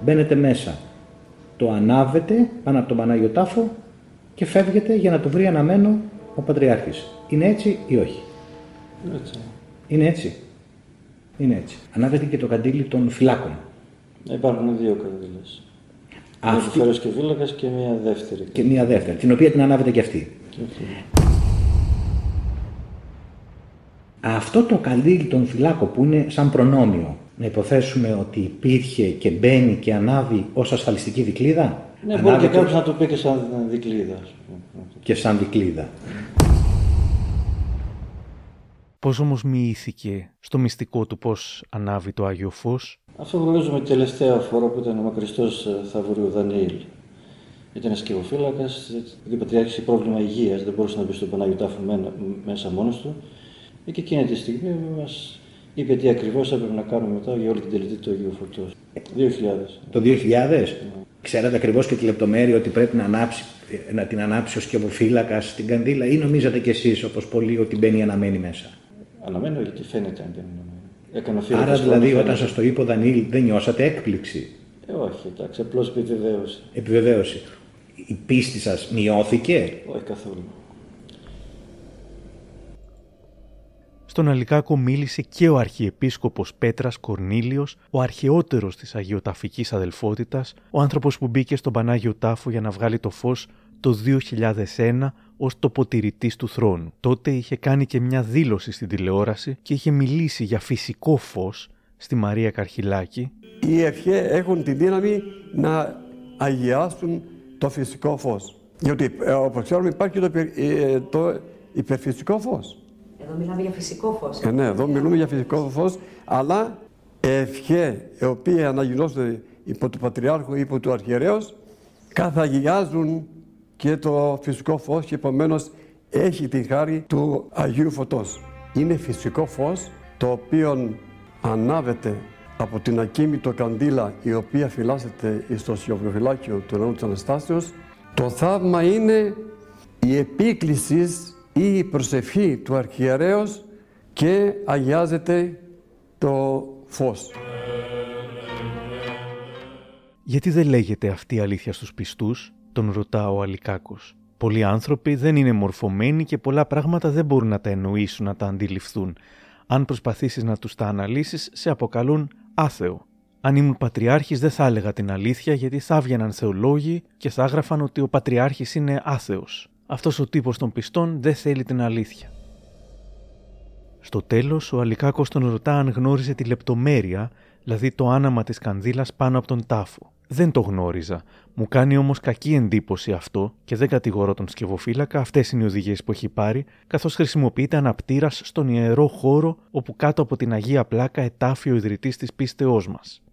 Μπαίνετε μέσα. Το ανάβετε πάνω από τον Πανάγιο Τάφο και φεύγετε για να το βρει αναμένο ο Πατριάρχης. Είναι έτσι ή όχι; Έτσι. Είναι έτσι; Είναι έτσι. Ανάβετε και το καντήλι των φυλάκων. Υπάρχουν δύο καντήλες. Αυτή- Ένα και φύλακας και μια δεύτερη. Και μία δεύτερη, την οποία την ανάβετε και αυτή. Και αυτή. Αυτό το καντήλι των φυλάκων που είναι σαν προνόμιο, να υποθέσουμε ότι υπήρχε και μπαίνει και ανάβει ως ασφαλιστική δικλίδα; Ναι, μπορεί και Ανάβει κάποιος να το πει και σαν δικλίδα. ας πούμε. και σαν δικλίδα. Πώς όμως μοιήθηκε στο μυστικό του πώς ανάβει το Άγιο Φως; Αυτό γνωρίζουμε τη τελευταία φορά που ήταν ο μακριστός ε, Θαυριού Δανιήλ. Ήταν σκευοφύλακα, γιατί ο Πατριάρχη είχε πρόβλημα υγείας, δεν μπορούσε να μπει στον Πανάγιο Τάφο μένα- μέσα μόνος του. Ε, Και εκείνη τη στιγμή μας είπε τι ακριβώς έπρεπε να κάνουμε μετά για όλη την τελετή του Αγίου Φωτό. 2000. Το 2000 ξέρατε ακριβώς και τη λεπτομέρεια ότι πρέπει να, ανάψει, να την ανάψει ο σκευοφύλακας στην καντήλα ή νομίζατε κι εσείς όπως πολλοί ότι μπαίνει αναμένη μέσα; Αναμένω γιατί φαίνεται αν δεν είναι. Έκανα Άρα φύλακας δηλαδή χρόνο, όταν φαίνεται. σας το είπε ο Δανίλ δεν νιώσατε έκπληξη, Ε, όχι, εντάξει, απλώς επιβεβαίωση. επιβεβαίωση. Η πίστη σας μειώθηκε; Όχι καθόλου. Στον Αλικάκο μίλησε και ο Αρχιεπίσκοπος Πέτρας Κορνήλιος, ο αρχαιότερος της Αγιοταφικής αδελφότητας, ο άνθρωπος που μπήκε στον Πανάγιο Τάφο για να βγάλει το φως το 2001 ως τοποτηρητής του θρόνου. Τότε είχε κάνει και μια δήλωση στην τηλεόραση και είχε μιλήσει για φυσικό φως στη Μαρία Καρχιλάκη Οι ευχέ έχουν τη δύναμη να αγιάσουν το φυσικό φως. Γιατί ε, όπως ξέρουμε υπάρχει και το, υπερ- ε, το υπερφυσικό φως. Εδώ μιλάμε για φυσικό φως. Ε, ναι, εδώ μιλούμε για φυσικό φως, αλλά ευχέ οι οποίες αναγινώσονται υπό του Πατριάρχου ή υπό του Αρχιερέως καθαγιάζουν και το φυσικό φως και επομένως έχει τη χάρη του Αγίου Φωτός. Είναι φυσικό φως το οποίο ανάβεται από την ακίμητο καντήλα η οποία φυλάσσεται στο σιωπροφυλάκιο του Ναού της Αναστάσεως. Το θαύμα είναι η επίκλησης ή η προσευχή του αρχιερέως και αγιάζεται το φως. Γιατί δεν λέγεται αυτή η αλήθεια στους πιστούς, τον ρωτά ο Αλικάκος. Πολλοί άνθρωποι δεν είναι μορφωμένοι και πολλά πράγματα δεν μπορούν να τα εννοήσουν, να τα αντιληφθούν. Αν προσπαθήσεις να τους τα αναλύσεις, σε αποκαλούν άθεο. Αν ήμουν πατριάρχης δεν θα έλεγα την αλήθεια γιατί θα έβγαιναν θεολόγοι και θα έγραφαν ότι ο πατριάρχης είναι άθεος. Αυτός ο τύπος των πιστών δεν θέλει την αλήθεια. Στο τέλος, ο Αλικάκος τον ρωτά αν γνώριζε τη λεπτομέρεια, δηλαδή το άναμα της κανδύλας πάνω από τον τάφο. Δεν το γνώριζα. Μου κάνει όμως κακή εντύπωση αυτό και δεν κατηγορώ τον σκευοφύλακα, αυτές είναι οι οδηγίες που έχει πάρει, καθώς χρησιμοποιείται αναπτήρας στον ιερό χώρο όπου κάτω από την Αγία Πλάκα ετάφει ο ιδρυτής της πίστεώς μας.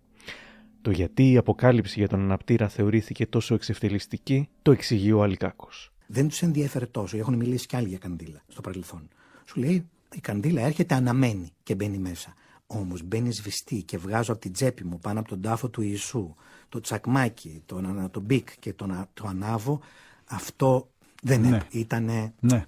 Το γιατί η αποκάλυψη για τον αναπτήρα θεωρήθηκε τόσο εξευτελιστική, το εξηγεί ο Αλικάκος. Δεν τους ενδιαφέρε τόσο, έχουν μιλήσει κι άλλοι για καντήλα στο παρελθόν. Σου λέει η καντήλα έρχεται αναμμένη και μπαίνει μέσα. Όμως μπαίνει σβηστή και βγάζω από την τσέπη μου πάνω από τον τάφο του Ιησού το τσακμάκι, το, το Bic και το, το ανάβω, αυτό δεν ναι. ήτανε... Ναι.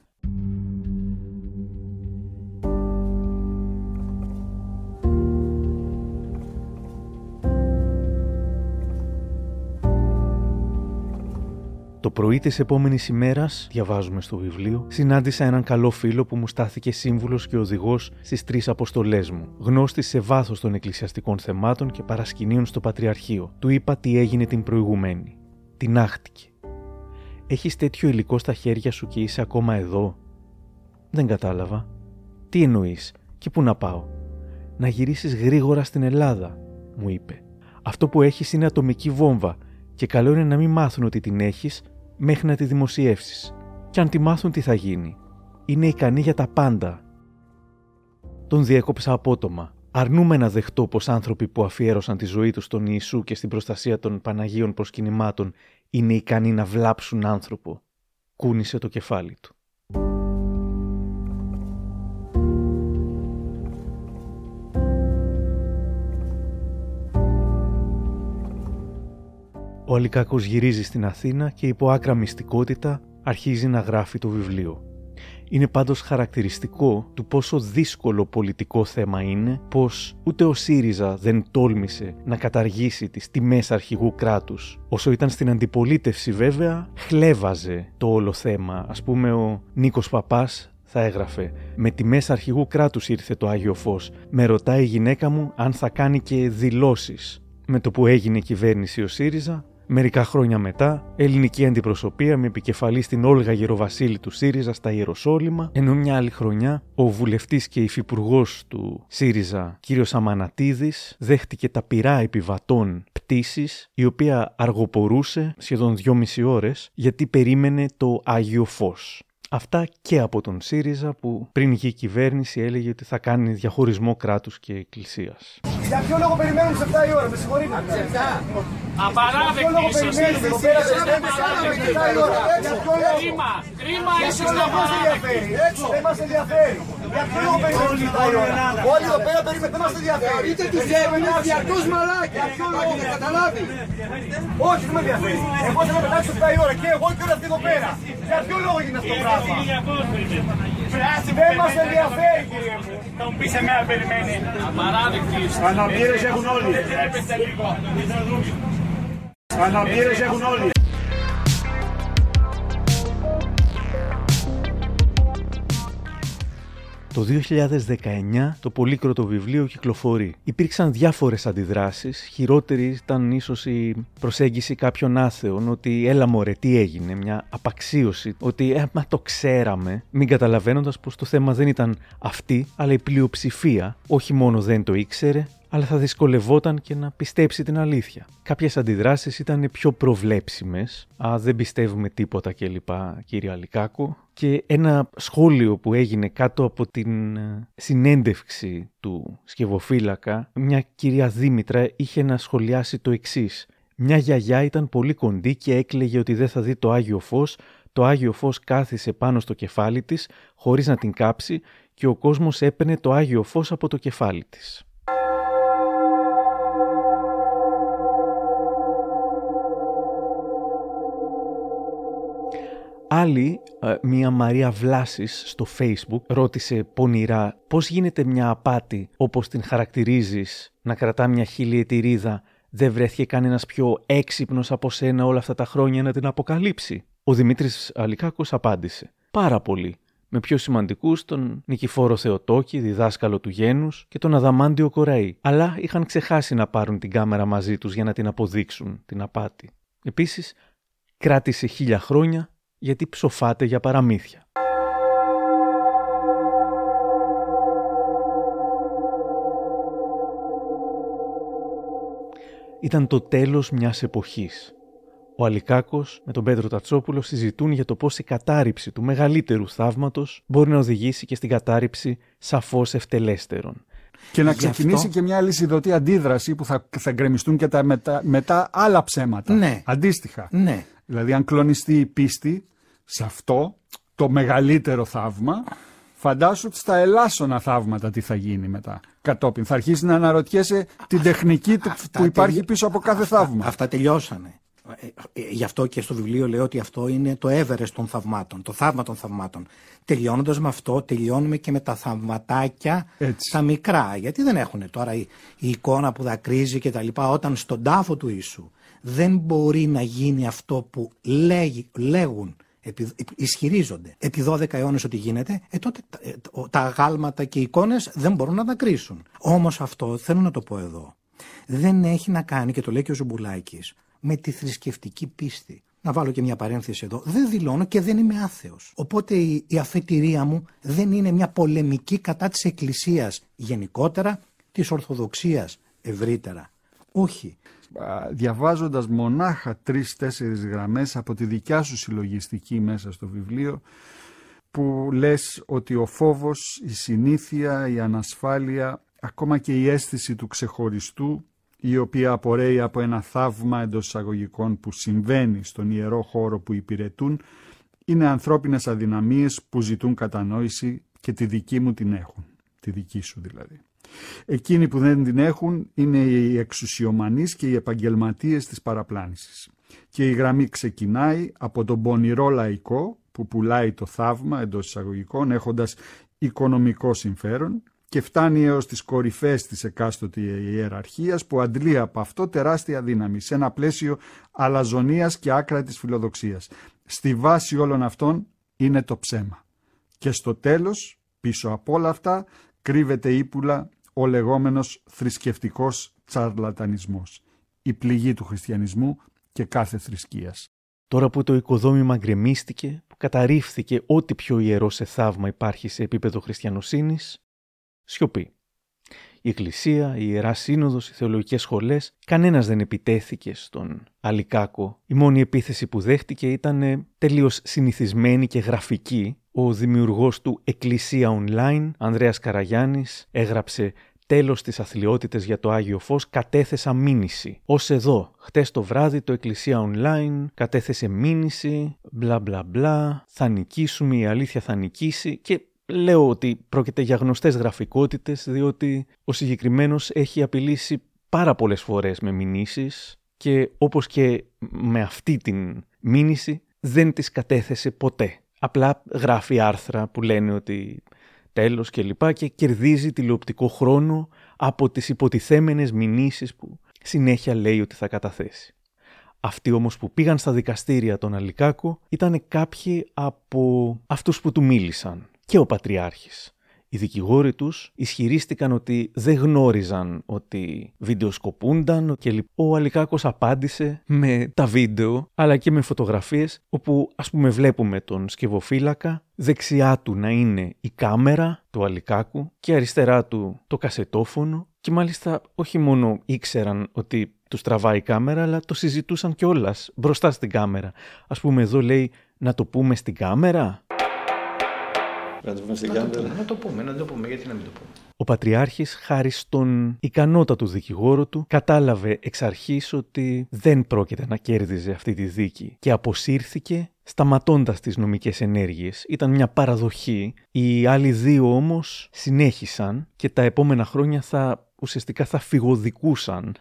Το πρωί της επόμενης ημέρας, διαβάζουμε στο βιβλίο, συνάντησα έναν καλό φίλο που μου στάθηκε σύμβουλος και οδηγός στις τρεις αποστολές μου. Γνώστης σε βάθος των εκκλησιαστικών θεμάτων και παρασκηνίων στο Πατριαρχείο. Του είπα τι έγινε την προηγουμένη. Την άχτηκε. Έχεις τέτοιο υλικό στα χέρια σου και είσαι ακόμα εδώ; Δεν κατάλαβα. Τι εννοείς, και πού να πάω; Να γυρίσεις γρήγορα στην Ελλάδα, μου είπε. Αυτό που έχεις είναι ατομική βόμβα και καλό είναι να μην μάθουν ότι την έχεις μέχρι να τη δημοσιεύσεις. Και αν τη μάθουν τι θα γίνει. Είναι ικανή για τα πάντα. Τον διέκοψα απότομα. Αρνούμε να δεχτώ πως άνθρωποι που αφιέρωσαν τη ζωή τους στον Ιησού και στην προστασία των Παναγίων προσκυνημάτων είναι ικανοί να βλάψουν άνθρωπο. Κούνησε το κεφάλι του. Ο Αλικάκος γυρίζει στην Αθήνα και υπό άκρα μυστικότητα αρχίζει να γράφει το βιβλίο. Είναι πάντως χαρακτηριστικό του πόσο δύσκολο πολιτικό θέμα είναι πως ούτε ο ΣΥΡΙΖΑ δεν τόλμησε να καταργήσει τις τιμές αρχηγού κράτους. Όσο ήταν στην αντιπολίτευση βέβαια, χλέβαζε το όλο θέμα. Ας πούμε ο Νίκος Παπάς θα έγραφε «Με τιμές αρχηγού κράτους ήρθε το Άγιο Φως. Με ρωτάει η γυναίκα μου αν θα κάνει και δηλώσεις». Με το που έγινε κυβέρνηση ο ΣΥΡΙΖΑ, Μερικά χρόνια μετά, ελληνική αντιπροσωπεία με επικεφαλή στην Όλγα Γεροβασίλη του ΣΥΡΙΖΑ στα Ιεροσόλυμα, ενώ μια άλλη χρονιά ο βουλευτής και υφυπουργός του ΣΥΡΙΖΑ, κ. Αμανατίδης, δέχτηκε τα πυρά επιβατών πτήσης, η οποία αργοπορούσε σχεδόν δυόμιση ώρες γιατί περίμενε το Άγιο Φως. Αυτά και από τον ΣΥΡΙΖΑ που πριν βγει η κυβέρνηση έλεγε ότι θα κάνει διαχωρισμό κράτους και εκκλησίας. Για ποιο λόγο περιμένουν σε 7 η ώρα, με συγχωρείτε. Απαράδεκτη είσαστε. Κρίμα, κρίμα είσαστε απαράδεκτη. Δεν μας ενδιαφέρει. Για ποιο λόγο περιμένουν σε 7 η ώρα. Όλοι εδώ πέρα περιμένουν, δεν μας ενδιαφέρει. Είτε τους έμεινες διαρκώς μαλάκια. Για ποιο λόγο, να καταλάβεις. Όχι, δεν με ενδιαφέρει. Εγώ θέλω να πετάξω 7 η ώρα και εγώ και όλοι αυτοί εδώ πέρα. Για ποιο λόγο γίνεται αυτό το πράγμα. Δεν μας ενδιαφέρει κύριε μου. Θα μου πεις εμένα περιμένει. Απαράδεκτη είσαστε. Αναπήρες έχουν όλοι. Επιτρέπεστε λίγο. Αναπήρες έχουν όλοι. Το 2019 το πολύκροτο βιβλίο κυκλοφορεί. Υπήρξαν διάφορες αντιδράσεις. Χειρότερη ήταν ίσως η προσέγγιση κάποιων άθεων ότι έλα μωρέ τι έγινε, μια απαξίωση. Ότι ε, μα το ξέραμε, μην καταλαβαίνοντας πως το θέμα δεν ήταν αυτή, αλλά η πλειοψηφία όχι μόνο δεν το ήξερε, αλλά θα δυσκολευόταν και να πιστέψει την αλήθεια. Κάποιες αντιδράσεις ήταν πιο προβλέψιμες. Α, δεν πιστεύουμε τίποτα κλπ. κύριε Αλικάκου. Και ένα σχόλιο που έγινε κάτω από την ε, συνέντευξη του σκευοφύλακα, μια κυρία Δήμητρα είχε να σχολιάσει το εξής. Μια γιαγιά ήταν πολύ κοντή και έκλαιγε ότι δεν θα δει το Άγιο Φως. Το Άγιο Φως κάθισε πάνω στο κεφάλι της χωρίς να την κάψει και ο κόσμος έπαιρνε το Άγιο Φως από το κεφάλι της. Άλλη, ε, μία Μαρία Βλάσης στο facebook ρώτησε πονηρά πώς γίνεται μια απάτη όπως την χαρακτηρίζεις να κρατά μια χιλιετηρίδα δεν βρέθηκε κανένας πιο έξυπνος από σένα όλα αυτά τα χρόνια να την αποκαλύψει; Ο Δημήτρης Αλικάκος απάντησε «Πάρα πολύ με πιο σημαντικούς τον Νικηφόρο Θεοτόκη, διδάσκαλο του γένους και τον Αδαμάντιο Κοραή, αλλά είχαν ξεχάσει να πάρουν την κάμερα μαζί τους για να την αποδείξουν την απάτη. Επίσης, κράτησε χίλια χρόνια γιατί ψοφάτε για παραμύθια. Ήταν το τέλος μιας εποχής. Ο Αλικάκος με τον Πέτρο Τατσόπουλο συζητούν για το πώς η κατάρριψη του μεγαλύτερου θαύματος μπορεί να οδηγήσει και στην κατάρριψη σαφώς ευτελέστερων. Και να ξεκινήσει και μια λυσιδωτή αντίδραση που θα, θα γκρεμιστούν και τα μετά, μετά άλλα ψέματα. Ναι. Αντίστοιχα. Ναι. Δηλαδή αν κλονιστεί η πίστη σε αυτό το μεγαλύτερο θαύμα, φαντάσου ότι στα ελάσσονα θαύματα τι θα γίνει μετά. Κατόπιν θα αρχίσει να αναρωτιέσαι την τεχνική που υπάρχει πίσω από κάθε θαύμα. Αυτά τελειώσανε. Ε, ε, γι' αυτό και στο βιβλίο λέω ότι αυτό είναι το Everest των θαυμάτων, το θαύμα των θαυμάτων. Τελειώνοντας με αυτό, τελειώνουμε και με τα θαυματάκια τα μικρά. Γιατί δεν έχουν τώρα η, η εικόνα που δακρύζει και τα λοιπά όταν στον τάφο του Ιησού δεν μπορεί να γίνει αυτό που λέγει, λέγουν επί, ισχυρίζονται επί 12 αιώνες ότι γίνεται, ε, τότε ε, τα αγάλματα και οι εικόνες δεν μπορούν να δακρύσουν. Όμως αυτό θέλω να το πω εδώ. Δεν έχει να κάνει, και το λέει και ο Ζουμπουλάκης, με τη θρησκευτική πίστη. Να βάλω και μια παρένθεση εδώ. Δεν δηλώνω και δεν είμαι άθεος. Οπότε η, η αφετηρία μου δεν είναι μια πολεμική κατά της Εκκλησίας γενικότερα, της Ορθοδοξίας ευρύτερα. Όχι διαβάζοντας μονάχα τρεις-τέσσερις γραμμές από τη δικιά σου συλλογιστική μέσα στο βιβλίο που λες ότι ο φόβος, η συνήθεια, η ανασφάλεια, ακόμα και η αίσθηση του ξεχωριστού η οποία απορρέει από ένα θαύμα εντός εισαγωγικών που συμβαίνει στον ιερό χώρο που υπηρετούν, είναι ανθρώπινες αδυναμίες που ζητούν κατανόηση και τη δική μου την έχουν, τη δική σου δηλαδή. Εκείνοι που δεν την έχουν είναι οι εξουσιομανείς και οι επαγγελματίες της παραπλάνησης. Και η γραμμή ξεκινάει από τον πονηρό λαϊκό που πουλάει το θαύμα εντός εισαγωγικών έχοντας οικονομικό συμφέρον και φτάνει έως τις κορυφές της εκάστοτε ιεραρχίας που αντλεί από αυτό τεράστια δύναμη σε ένα πλαίσιο αλαζονίας και άκρα της φιλοδοξίας. Στη βάση όλων αυτών είναι το ψέμα. Και στο τέλος, πίσω από όλα αυτά, κρύβεται ύπουλα ο λεγόμενος θρησκευτικός τσαρλατανισμός, η πληγή του χριστιανισμού και κάθε θρησκείας. Τώρα που το οικοδόμημα γκρεμίστηκε, που καταρρίφθηκε ό,τι πιο ιερό σε θαύμα υπάρχει σε επίπεδο χριστιανοσύνης, σιωπή. Η Εκκλησία, η Ιερά Σύνοδος, οι θεολογικές σχολές, κανένας δεν επιτέθηκε στον Αλικάκο. Η μόνη επίθεση που δέχτηκε ήταν τελείως συνηθισμένη και γραφική ο δημιουργός του Εκκλησία Online, Ανδρέας Καραγιάννης, έγραψε τέλος της αθλειότητες για το Άγιο Φως, κατέθεσα μήνυση. Ως εδώ, χτες το βράδυ το Εκκλησία Online κατέθεσε μήνυση, μπλα μπλα μπλα, θα νικήσουμε, η αλήθεια θα νικήσει και λέω ότι πρόκειται για γνωστές γραφικότητες διότι ο συγκεκριμένος έχει απειλήσει πάρα πολλές φορές με μηνύσεις και όπως και με αυτή την μήνυση δεν τις κατέθεσε ποτέ. Απλά γράφει άρθρα που λένε ότι τέλος και λοιπά και κερδίζει τηλεοπτικό χρόνο από τις υποτιθέμενες μηνύσεις που συνέχεια λέει ότι θα καταθέσει. Αυτοί όμως που πήγαν στα δικαστήρια τον Αλικάκο ήταν κάποιοι από αυτούς που του μίλησαν και ο Πατριάρχης. Οι δικηγόροι τους ισχυρίστηκαν ότι δεν γνώριζαν ότι βιντεοσκοπούνταν και ο Αλικάκος απάντησε με τα βίντεο αλλά και με φωτογραφίες όπου ας πούμε βλέπουμε τον σκευοφύλακα δεξιά του να είναι η κάμερα του Αλικάκου και αριστερά του το κασετόφωνο και μάλιστα όχι μόνο ήξεραν ότι τους τραβάει η κάμερα, αλλά το συζητούσαν κιόλας μπροστά στην κάμερα. Α πούμε, εδώ λέει να το πούμε στην κάμερα. Να το πούμε στην Να το κάμερα. πούμε, να το πούμε, να το πούμε, γιατί να μην το πούμε; Ο Πατριάρχης, χάρη στον ικανότατο δικηγόρο του, κατάλαβε εξ αρχής ότι δεν πρόκειται να κέρδιζε αυτή τη δίκη και αποσύρθηκε σταματώντας τις νομικές ενέργειες. Ήταν μια παραδοχή. Οι άλλοι δύο όμως συνέχισαν και τα επόμενα χρόνια θα ουσιαστικά θα φυγοδικούσαν.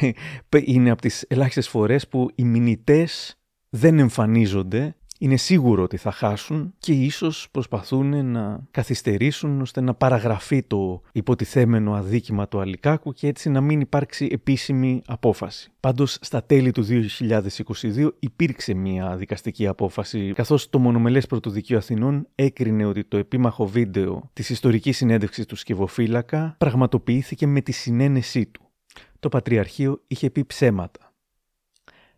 Είναι από τις ελάχιστες φορές που οι μηνυτές δεν εμφανίζονται είναι σίγουρο ότι θα χάσουν και ίσως προσπαθούν να καθυστερήσουν ώστε να παραγραφεί το υποτιθέμενο αδίκημα του Αλικάκου και έτσι να μην υπάρξει επίσημη απόφαση. Πάντως στα τέλη του 2022 υπήρξε μια δικαστική απόφαση καθώς το μονομελές πρωτοδικείο Αθηνών έκρινε ότι το επίμαχο βίντεο της ιστορικής συνέντευξης του σκευοφύλακα πραγματοποιήθηκε με τη συνένεσή του. Το Πατριαρχείο είχε πει ψέματα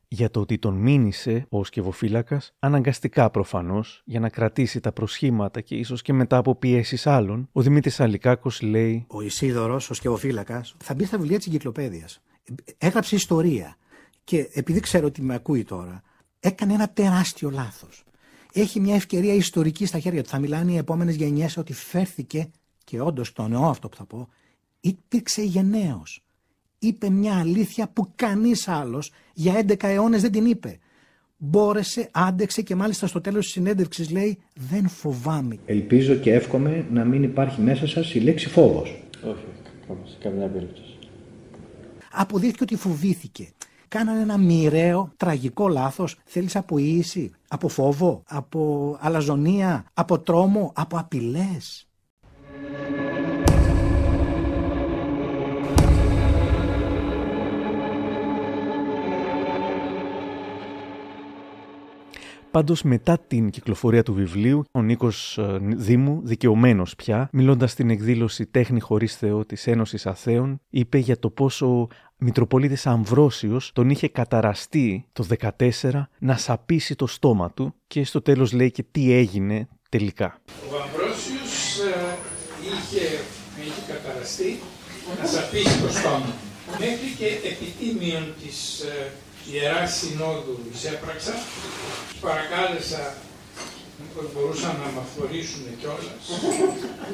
για το ότι τον μήνυσε ο σκευοφύλακας, αναγκαστικά προφανώς, για να κρατήσει τα προσχήματα και ίσως και μετά από πιέσεις άλλων, ο Δημήτρης Αλικάκος λέει. Ο Ισίδωρος, ο σκευοφύλακας, θα μπει στα βιβλία της εγκυκλοπαίδειας. Έγραψε ιστορία. Και επειδή ξέρω ότι με ακούει τώρα, έκανε ένα τεράστιο λάθος. Έχει μια ευκαιρία ιστορική στα χέρια του. Θα μιλάνε οι επόμενες γενιές ότι φέρθηκε, και όντως το εννοώ αυτό που θα πω, υπήρξε γενναίος είπε μια αλήθεια που κανείς άλλος για 11 αιώνες δεν την είπε. Μπόρεσε, άντεξε και μάλιστα στο τέλος της συνέντευξης λέει «Δεν φοβάμαι». Ελπίζω και εύχομαι να μην υπάρχει μέσα σας η λέξη φόβος. Όχι, σε καμιά περίπτωση. Αποδείχθηκε ότι φοβήθηκε. Κάνανε ένα μοιραίο, τραγικό λάθος. Θέλεις από ίηση, από φόβο, από αλαζονία, από τρόμο, από απειλές. Πάντως μετά την κυκλοφορία του βιβλίου, ο Νίκος ε, Δήμου, δικαιωμένος πια, μιλώντας στην εκδήλωση «Τέχνη χωρίς Θεό» της Ένωσης Αθέων, είπε για το πόσο ο Μητροπολίτης Αμβρόσιος τον είχε καταραστεί το 14 να σαπίσει το στόμα του και στο τέλος λέει και τι έγινε τελικά. Ο Αμβρόσιος ε, είχε, με είχε καταραστεί να σαπίσει το στόμα. Μέχρι και επιτίμιον της ε, Ιεράς Συνόδου εισέπραξα, τους παρακάλεσα μήπως μπορούσαν να με αφορήσουν κιόλας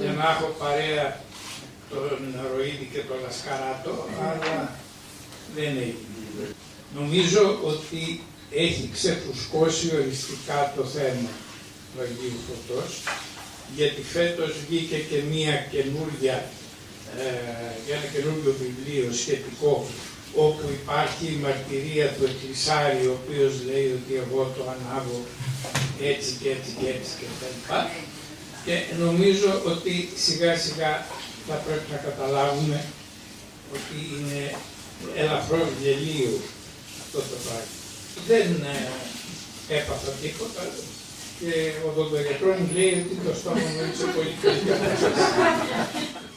για να έχω παρέα τον Ροίδη και τον Λασκαράτο, αλλά δεν έγινε. Νομίζω ότι έχει ξεφουσκώσει οριστικά το θέμα του Αγίου Φωτός, γιατί φέτος βγήκε και μία καινούρια, ε, για ένα καινούργιο βιβλίο σχετικό όπου υπάρχει η μαρτυρία του Εκκλησάρη, ο οποίος λέει ότι εγώ το ανάβω έτσι και έτσι και έτσι και τα λοιπά. Και νομίζω ότι σιγά σιγά θα πρέπει να καταλάβουμε ότι είναι ελαφρώς γελίο αυτό το πράγμα. Δεν ε, έπαθα τίποτα και ο δοντογετρός μου λέει ότι το στόμα μου είναι σε πολύ καλή κατάσταση.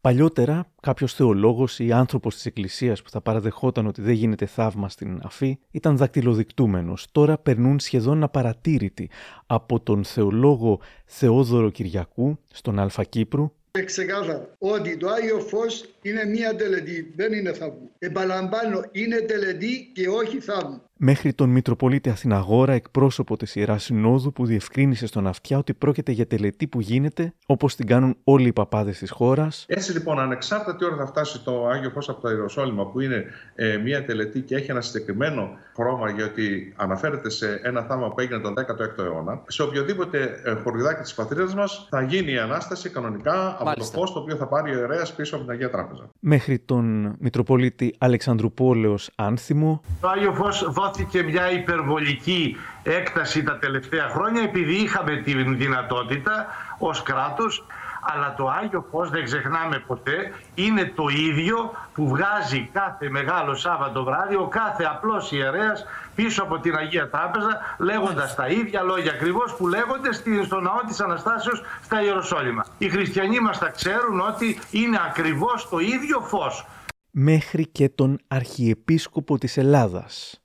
Παλιότερα, κάποιος θεολόγος ή άνθρωπος της Εκκλησίας που θα παραδεχόταν ότι δεν γίνεται θαύμα στην αφή ήταν δακτυλοδεικτούμενος. Τώρα περνούν σχεδόν απαρατήρητοι από τον θεολόγο Θεόδωρο Κυριακού στον Αλφα Κύπρου. Ξεκάθαρα ότι το Άγιο Φως είναι μία τελετή, δεν είναι θαύμα. Επαναλαμβάνω, είναι τελετή και όχι θαύμα μέχρι τον Μητροπολίτη Αθηναγόρα, εκπρόσωπο της Ιεράς Συνόδου, που διευκρίνησε στον Αυτιά ότι πρόκειται για τελετή που γίνεται όπως την κάνουν όλοι οι παπάδες της χώρας. Έτσι λοιπόν, ανεξάρτητα τι ώρα θα φτάσει το Άγιο Φως από το Ιεροσόλυμα, που είναι ε, μια τελετή και έχει ένα συγκεκριμένο χρώμα, γιατί αναφέρεται σε ένα θάμα που έγινε τον 16ο αιώνα, σε οποιοδήποτε ε, χωριδάκι της πατρίδας μας θα γίνει η ανάσταση κανονικά από Μάλιστα. το φως το οποίο θα πάρει ο ιερέας πίσω από την Αγία Τράπεζα. Μέχρι τον Μητροπολίτη Αλεξανδρουπόλεως Άνθιμο. Το Άγιο Φως δόθηκε μια υπερβολική έκταση τα τελευταία χρόνια επειδή είχαμε τη δυνατότητα ως κράτος αλλά το Άγιο Φως δεν ξεχνάμε ποτέ είναι το ίδιο που βγάζει κάθε μεγάλο Σάββατο βράδυ ο κάθε απλός ιερέας πίσω από την Αγία Τράπεζα λέγοντας τα ίδια λόγια ακριβώς που λέγονται στο ναό της Αναστάσεως στα Ιεροσόλυμα. Οι χριστιανοί μας τα ξέρουν ότι είναι ακριβώς το ίδιο φως. Μέχρι και τον Αρχιεπίσκοπο της Ελλάδας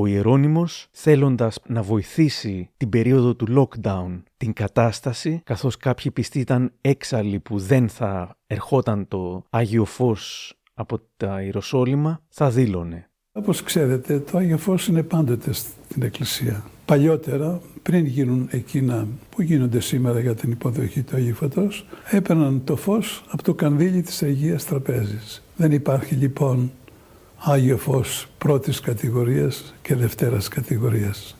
ο Ιερώνυμος θέλοντας να βοηθήσει την περίοδο του lockdown την κατάσταση, καθώς κάποιοι πιστοί ήταν έξαλλοι που δεν θα ερχόταν το Άγιο Φως από τα Ιεροσόλυμα, θα δήλωνε. Όπως ξέρετε, το Άγιο Φως είναι πάντοτε στην Εκκλησία. παλιότερα, πριν γίνουν εκείνα που γίνονται σήμερα για την υποδοχή του Αγίου Φωτός, έπαιρναν το φως από το κανδύλι της Αγίας Τραπέζης. Δεν υπάρχει λοιπόν Άγιο Φως πρώτης κατηγορίας και δευτέρας κατηγορίας.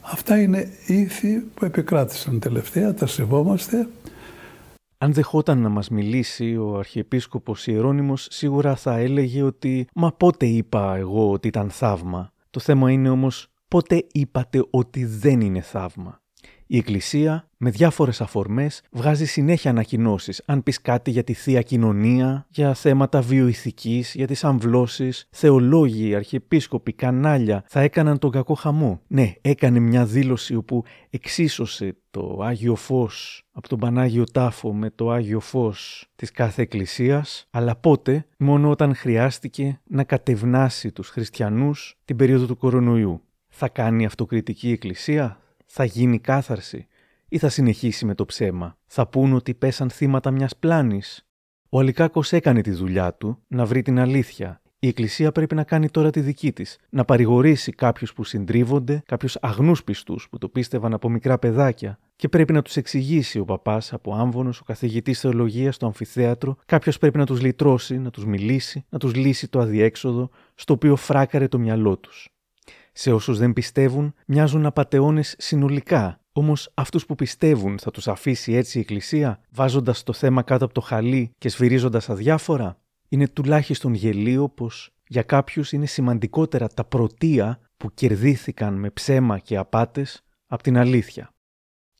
Αυτά είναι ήθη που επικράτησαν τελευταία, τα σεβόμαστε. Αν δεχόταν να μας μιλήσει ο Αρχιεπίσκοπος Ιερώνυμος σίγουρα θα έλεγε ότι «Μα πότε είπα εγώ ότι ήταν θαύμα». Το θέμα είναι όμως πότε είπατε ότι δεν είναι θαύμα. Η Εκκλησία με διάφορες αφορμές βγάζει συνέχεια ανακοινώσεις αν πεις κάτι για τη Θεία Κοινωνία, για θέματα βιοειθικής, για τις αμβλώσεις, θεολόγοι, αρχιεπίσκοποι, κανάλια θα έκαναν τον κακό χαμό. Ναι, έκανε μια δήλωση όπου εξίσωσε το Άγιο Φως από τον Πανάγιο Τάφο με το Άγιο Φως της κάθε Εκκλησίας, αλλά πότε μόνο όταν χρειάστηκε να κατευνάσει τους χριστιανούς την περίοδο του κορονοϊού. Θα κάνει αυτοκριτική Εκκλησία, θα γίνει κάθαρση ή θα συνεχίσει με το ψέμα. Θα πούν ότι πέσαν θύματα μιας πλάνης. Ο Αλικάκος έκανε τη δουλειά του να βρει την αλήθεια. Η Εκκλησία πρέπει να κάνει τώρα τη δική της. Να παρηγορήσει κάποιους που συντρίβονται, κάποιους αγνούς πιστούς που το πίστευαν από μικρά παιδάκια. Και πρέπει να τους εξηγήσει ο παπάς από άμβονος, ο καθηγητής θεολογίας στο αμφιθέατρο. Κάποιος πρέπει να τους λυτρώσει, να τους μιλήσει, να τους λύσει το αδιέξοδο στο οποίο φράκαρε το μυαλό τους. Σε όσους δεν πιστεύουν, μοιάζουν απαταιώνες συνολικά. Όμως αυτούς που πιστεύουν θα τους αφήσει έτσι η Εκκλησία, βάζοντας το θέμα κάτω από το χαλί και σφυρίζοντας αδιάφορα; Είναι τουλάχιστον γελίο πως για κάποιους είναι σημαντικότερα τα πρωτεία που κερδίθηκαν με ψέμα και απάτες από την αλήθεια.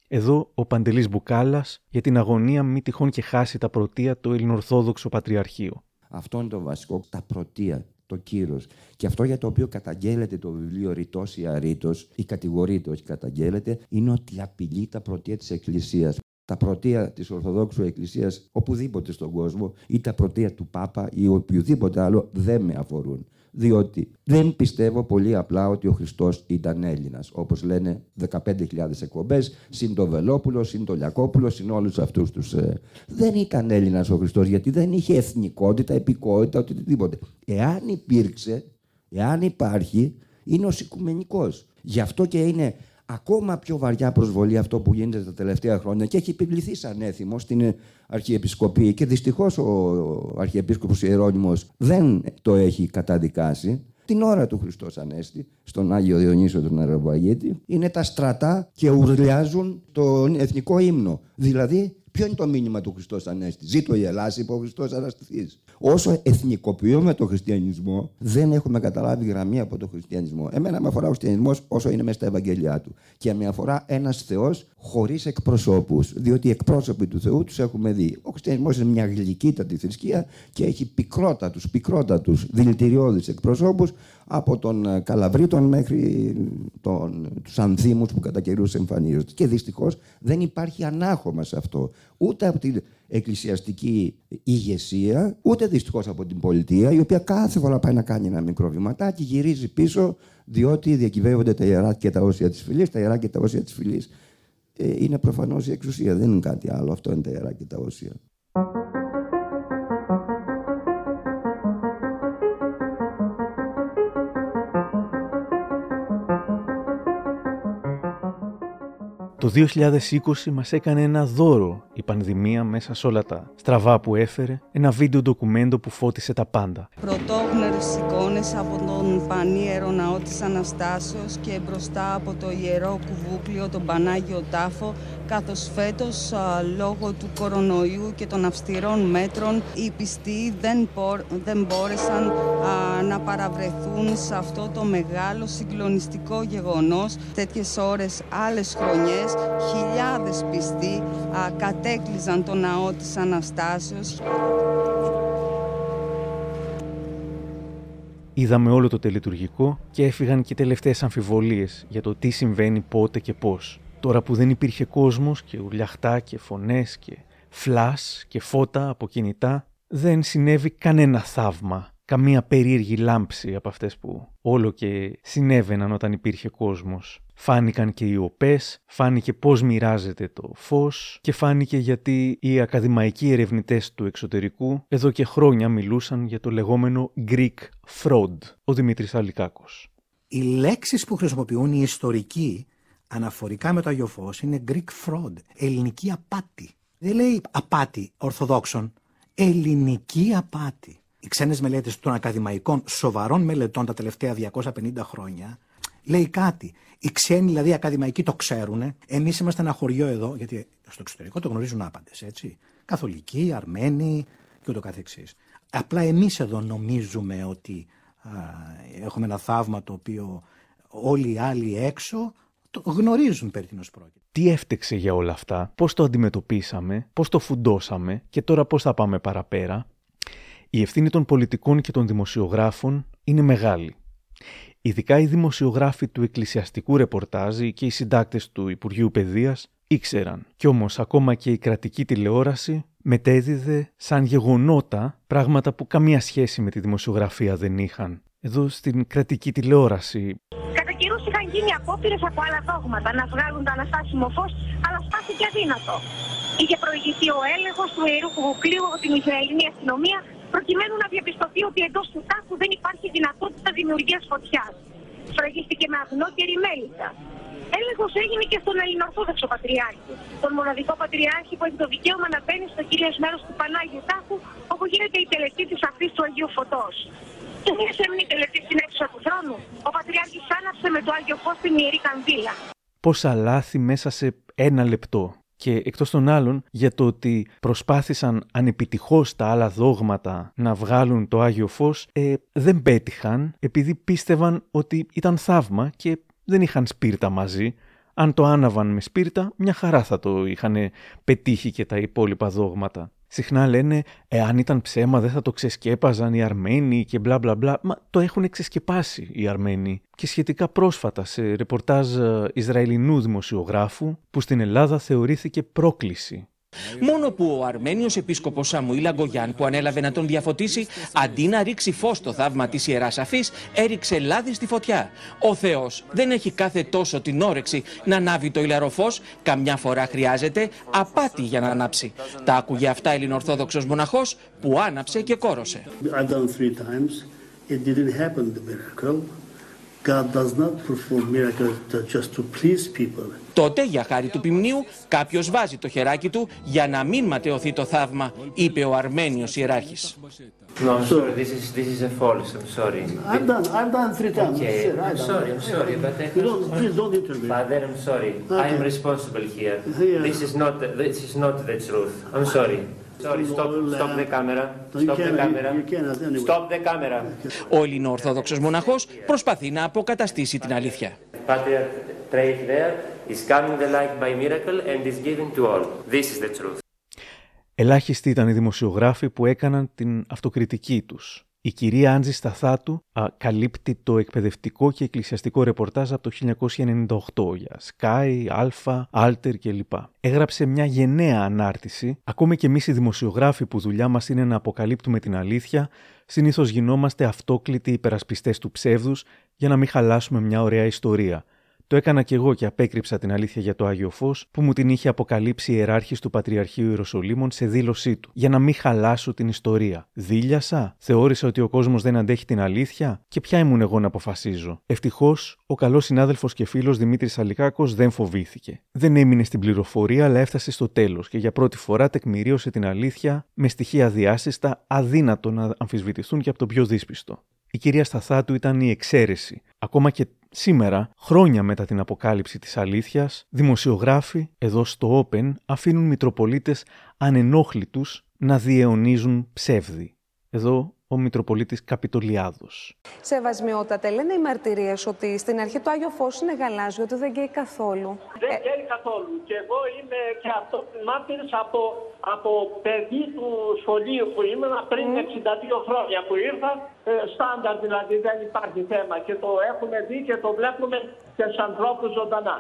Εδώ ο Παντελής Μπουκάλας για την αγωνία μη τυχόν και χάσει τα πρωτεία το Ελληνορθόδοξο Πατριαρχείο. Αυτό είναι το βασικό, τα πρωτεία το κύρος. Και αυτό για το οποίο καταγγέλλεται το βιβλίο Ρητός ή Αρήτος, ή κατηγορείται, όχι καταγγέλλεται, είναι ότι απειλεί τα πρωτεία της Εκκλησίας. Τα πρωτεία της Ορθοδόξου Εκκλησίας οπουδήποτε στον κόσμο ή τα πρωτεία του Πάπα ή οποιοδήποτε άλλο δεν με αφορούν διότι δεν πιστεύω πολύ απλά ότι ο Χριστός ήταν Έλληνας. Όπως λένε 15.000 εκπομπές, συν το Βελόπουλο, συν το Λιακόπουλο, συν όλους αυτούς τους... Ε... Δεν ήταν Έλληνας ο Χριστός γιατί δεν είχε εθνικότητα, επικότητα, οτιδήποτε. Εάν υπήρξε, εάν υπάρχει, είναι ο οικουμενικός. Γι' αυτό και είναι ακόμα πιο βαριά προσβολή αυτό που γίνεται τα τελευταία χρόνια και έχει επιβληθεί σαν έθιμο στην Αρχιεπισκοπή και δυστυχώς ο Αρχιεπίσκοπος Ιερώνυμος δεν το έχει καταδικάσει. Την ώρα του Χριστός Ανέστη, στον Άγιο Διονύσιο τον Αραβαγίτη, είναι τα στρατά και ουρλιάζουν τον εθνικό ύμνο. Δηλαδή, ποιο είναι το μήνυμα του Χριστός Ανέστη. Ζήτω η Ελλάδα, είπε ο Χριστός Αναστηθής όσο εθνικοποιούμε τον χριστιανισμό, δεν έχουμε καταλάβει γραμμή από τον χριστιανισμό. Εμένα με αφορά ο χριστιανισμός όσο είναι μέσα στα Ευαγγέλια του. Και με αφορά ένας Θεός χωρίς εκπροσώπους. Διότι οι εκπρόσωποι του Θεού τους έχουμε δει. Ο χριστιανισμός είναι μια γλυκύτατη θρησκεία και έχει πικρότατους, πικρότατους δηλητηριώδεις εκπροσώπους από τον ε, Καλαβρίτων μέχρι τον, τους ανθίμους που κατά καιρούς εμφανίζονται. Και δυστυχώς δεν υπάρχει ανάχωμα σε αυτό. Ούτε από την εκκλησιαστική ηγεσία, ούτε δυστυχώς από την πολιτεία, η οποία κάθε φορά πάει να κάνει ένα μικρό βηματάκι, γυρίζει πίσω, διότι διακυβεύονται τα ιερά και τα όσια της φυλής. Τα ιερά και τα όσια της φυλής ε, είναι προφανώς η εξουσία, δεν είναι κάτι άλλο. Αυτό είναι τα ιερά και τα όσια. Το 2020 μας έκανε ένα δώρο η πανδημία μέσα σε όλα τα στραβά που έφερε, ένα βίντεο ντοκουμέντο που φώτισε τα πάντα. Πρωτόγνωρες εικόνες από τον πανίερο ναό της Αναστάσεως και μπροστά από το ιερό κουβούκλιο, τον Πανάγιο Τάφο, καθώς φέτος λόγω του κορονοϊού και των αυστηρών μέτρων οι πιστοί δεν, δεν μπόρεσαν να παραβρεθούν σε αυτό το μεγάλο συγκλονιστικό γεγονός. Τέτοιες ώρες άλλες χρονιές χιλιάδες πιστοί α, κατέκλυζαν το ναό της Αναστάσεως. Είδαμε όλο το τελετουργικό και έφυγαν και τελευταίες αμφιβολίες για το τι συμβαίνει πότε και πώς. Τώρα που δεν υπήρχε κόσμος και ουρλιαχτά και φωνές και φλάς και φώτα από κινητά, δεν συνέβη κανένα θαύμα, καμία περίεργη λάμψη από αυτές που όλο και συνέβαιναν όταν υπήρχε κόσμος. Φάνηκαν και οι οπές, φάνηκε πώς μοιράζεται το φως και φάνηκε γιατί οι ακαδημαϊκοί ερευνητές του εξωτερικού εδώ και χρόνια μιλούσαν για το λεγόμενο Greek fraud, ο Δημήτρης Αλικάκος. Οι λέξεις που χρησιμοποιούν οι ιστορικοί αναφορικά με το Άγιο Φως είναι Greek fraud, ελληνική απάτη. Δεν λέει απάτη Ορθοδόξων, ελληνική απάτη. Οι ξένες μελέτες των ακαδημαϊκών σοβαρών μελετών τα τελευταία 250 χρόνια λέει κάτι. Οι ξένοι δηλαδή ακαδημαϊκοί το ξέρουν. Εμείς είμαστε ένα χωριό εδώ, γιατί στο εξωτερικό το γνωρίζουν άπαντες, έτσι. Καθολικοί, Αρμένοι και ούτω καθεξής. Απλά εμείς εδώ νομίζουμε ότι α, έχουμε ένα θαύμα το οποίο όλοι οι άλλοι έξω το γνωρίζουν περί τίνος πρόκειται. Τι έφτεξε για όλα αυτά, πώς το αντιμετωπίσαμε, πώς το φουντώσαμε και τώρα πώς θα πάμε παραπέρα. Η ευθύνη των πολιτικών και των δημοσιογράφων είναι μεγάλη. Ειδικά οι δημοσιογράφοι του εκκλησιαστικού ρεπορτάζ και οι συντάκτες του Υπουργείου Παιδείας ήξεραν. Κι όμως ακόμα και η κρατική τηλεόραση μετέδιδε σαν γεγονότα πράγματα που καμία σχέση με τη δημοσιογραφία δεν είχαν. Εδώ στην κρατική τηλεόραση Κατά καιρούς είχαν γίνει απόπειρες από άλλα δόγματα να βγάλουν το αναστάσιμο φως, αλλά στάθηκε αδύνατο. Είχε προηγηθεί ο έλεγχος του ιερού κουβουκλίου από την Ισραηλινή αστυνομία, προκειμένου να διαπιστωθεί ότι εντός του τάφου δεν υπάρχει δυνατότητα δημιουργίας φωτιάς. Σφραγίστηκε με αγνό και ρημέλισσα. Έλεγχος έγινε και στον Ελληνοορθόδοξο Πατριάρχη, τον μοναδικό Πατριάρχη που έχει το δικαίωμα να μπαίνει στο κυρίω μέρος του Πανάγιου Τάφου, όπου γίνεται η τελετή της αφή του Αγίου Φωτός. Και μια έμεινε η τελετή στην έξοδο του θρόνου. Ο Πατριάρχης άναψε με το Άγιο Φως την ιερή κανδύλα. πόσα λάθη μέσα σε ένα λεπτό. Και εκτός των άλλων για το ότι προσπάθησαν ανεπιτυχώς τα άλλα δόγματα να βγάλουν το Άγιο Φως, ε, δεν πέτυχαν επειδή πίστευαν ότι ήταν θαύμα και δεν είχαν σπίρτα μαζί. Αν το άναβαν με σπίρτα, μια χαρά θα το είχαν πετύχει και τα υπόλοιπα δόγματα. Συχνά λένε, εάν ήταν ψέμα δεν θα το ξεσκέπαζαν οι Αρμένοι και μπλα μπλα μπλα. Μα το έχουν ξεσκεπάσει οι Αρμένοι. Και σχετικά πρόσφατα σε ρεπορτάζ ε, Ισραηλινού δημοσιογράφου που στην Ελλάδα θεωρήθηκε πρόκληση Μόνο που ο Αρμένιος επίσκοπος Σαμουήλ Αγκογιάν, που ανέλαβε να τον διαφωτίσει, αντί να ρίξει φως στο θαύμα της ιεράς αφής, έριξε λάδι στη φωτιά. Ο Θεός δεν έχει κάθε τόσο την όρεξη να ανάβει το ηλαροφό, καμιά φορά χρειάζεται απάτη για να ανάψει. Τα άκουγε αυτά Ελληνοορθόδοξος μοναχός που άναψε και κόρωσε. I've done three times. It didn't happen, the miracle. God does not perform miracles to- just to please people. Τότε, για χάρη του ποιμνίου, κάποιο βάζει το χεράκι του για να μην ματαιωθεί το θαύμα, είπε ο Αρμένιο ιεράρχη. No, I'm sorry. This is this is a false. I'm sorry. I've done, I've done three times. Okay, Sir, I've I'm done. sorry. I'm sorry, but I You don't, please don't intervene. Father, I'm sorry. Okay. I'm responsible here. Yeah. This is not the, this is not the truth. I'm sorry. Sorry. Stop. Stop the camera. No, you Stop the cannot- camera. you cannot anyway. Stop the camera. Ο Ελληνοορθόδοξος μοναχός προσπαθεί να αποκαταστήσει την αλήθεια. Patriarch right there is coming the light by miracle and is giving to all. This is the truth. Ελάχιστοι ήταν οι δημοσιογράφοι που έκαναν την αυτοκριτική τους. Η κυρία Άντζη Σταθάτου α, καλύπτει το εκπαιδευτικό και εκκλησιαστικό ρεπορτάζ από το 1998 για Sky, Alpha, Alter κλπ. Έγραψε μια γενναία ανάρτηση. Ακόμη και εμείς οι δημοσιογράφοι που δουλειά μας είναι να αποκαλύπτουμε την αλήθεια, συνήθως γινόμαστε αυτόκλητοι υπερασπιστές του ψεύδους για να μην χαλάσουμε μια ωραία ιστορία. Το έκανα κι εγώ και απέκρυψα την αλήθεια για το Άγιο Φως που μου την είχε αποκαλύψει η ιεράρχης του Πατριαρχείου Ιεροσολύμων σε δήλωσή του, για να μην χαλάσω την ιστορία. Δίλιασα, θεώρησα ότι ο κόσμος δεν αντέχει την αλήθεια και ποια ήμουν εγώ να αποφασίζω. Ευτυχώς, ο καλός συνάδελφος και φίλος Δημήτρης Αλικάκος δεν φοβήθηκε. Δεν έμεινε στην πληροφορία, αλλά έφτασε στο τέλος και για πρώτη φορά τεκμηρίωσε την αλήθεια με στοιχεία διάσυστα, αδύνατο να αμφισβητηθούν και από τον πιο δύσπιστο. Η κυρία Σταθάτου ήταν η εξαίρεση. Ακόμα και σήμερα, χρόνια μετά την αποκάλυψη της αλήθειας, δημοσιογράφοι εδώ στο Open αφήνουν Μητροπολίτες ανενόχλητους να διαιωνίζουν ψεύδι. Εδώ ο Μητροπολίτης Καπιτολιάδος. Σεβασμιότατε, λένε οι μαρτυρίες ότι στην αρχή το Άγιο Φως είναι γαλάζιο, ότι δεν καίει καθόλου. Δεν καίει καθόλου. Και εγώ είμαι και αυτό μάρτυρης από, από παιδί του σχολείου που ήμουν πριν 62 χρόνια που ήρθα. Ε, στάνταρ δηλαδή δεν υπάρχει θέμα και το έχουμε δει και το βλέπουμε και σε ανθρώπους ζωντανά.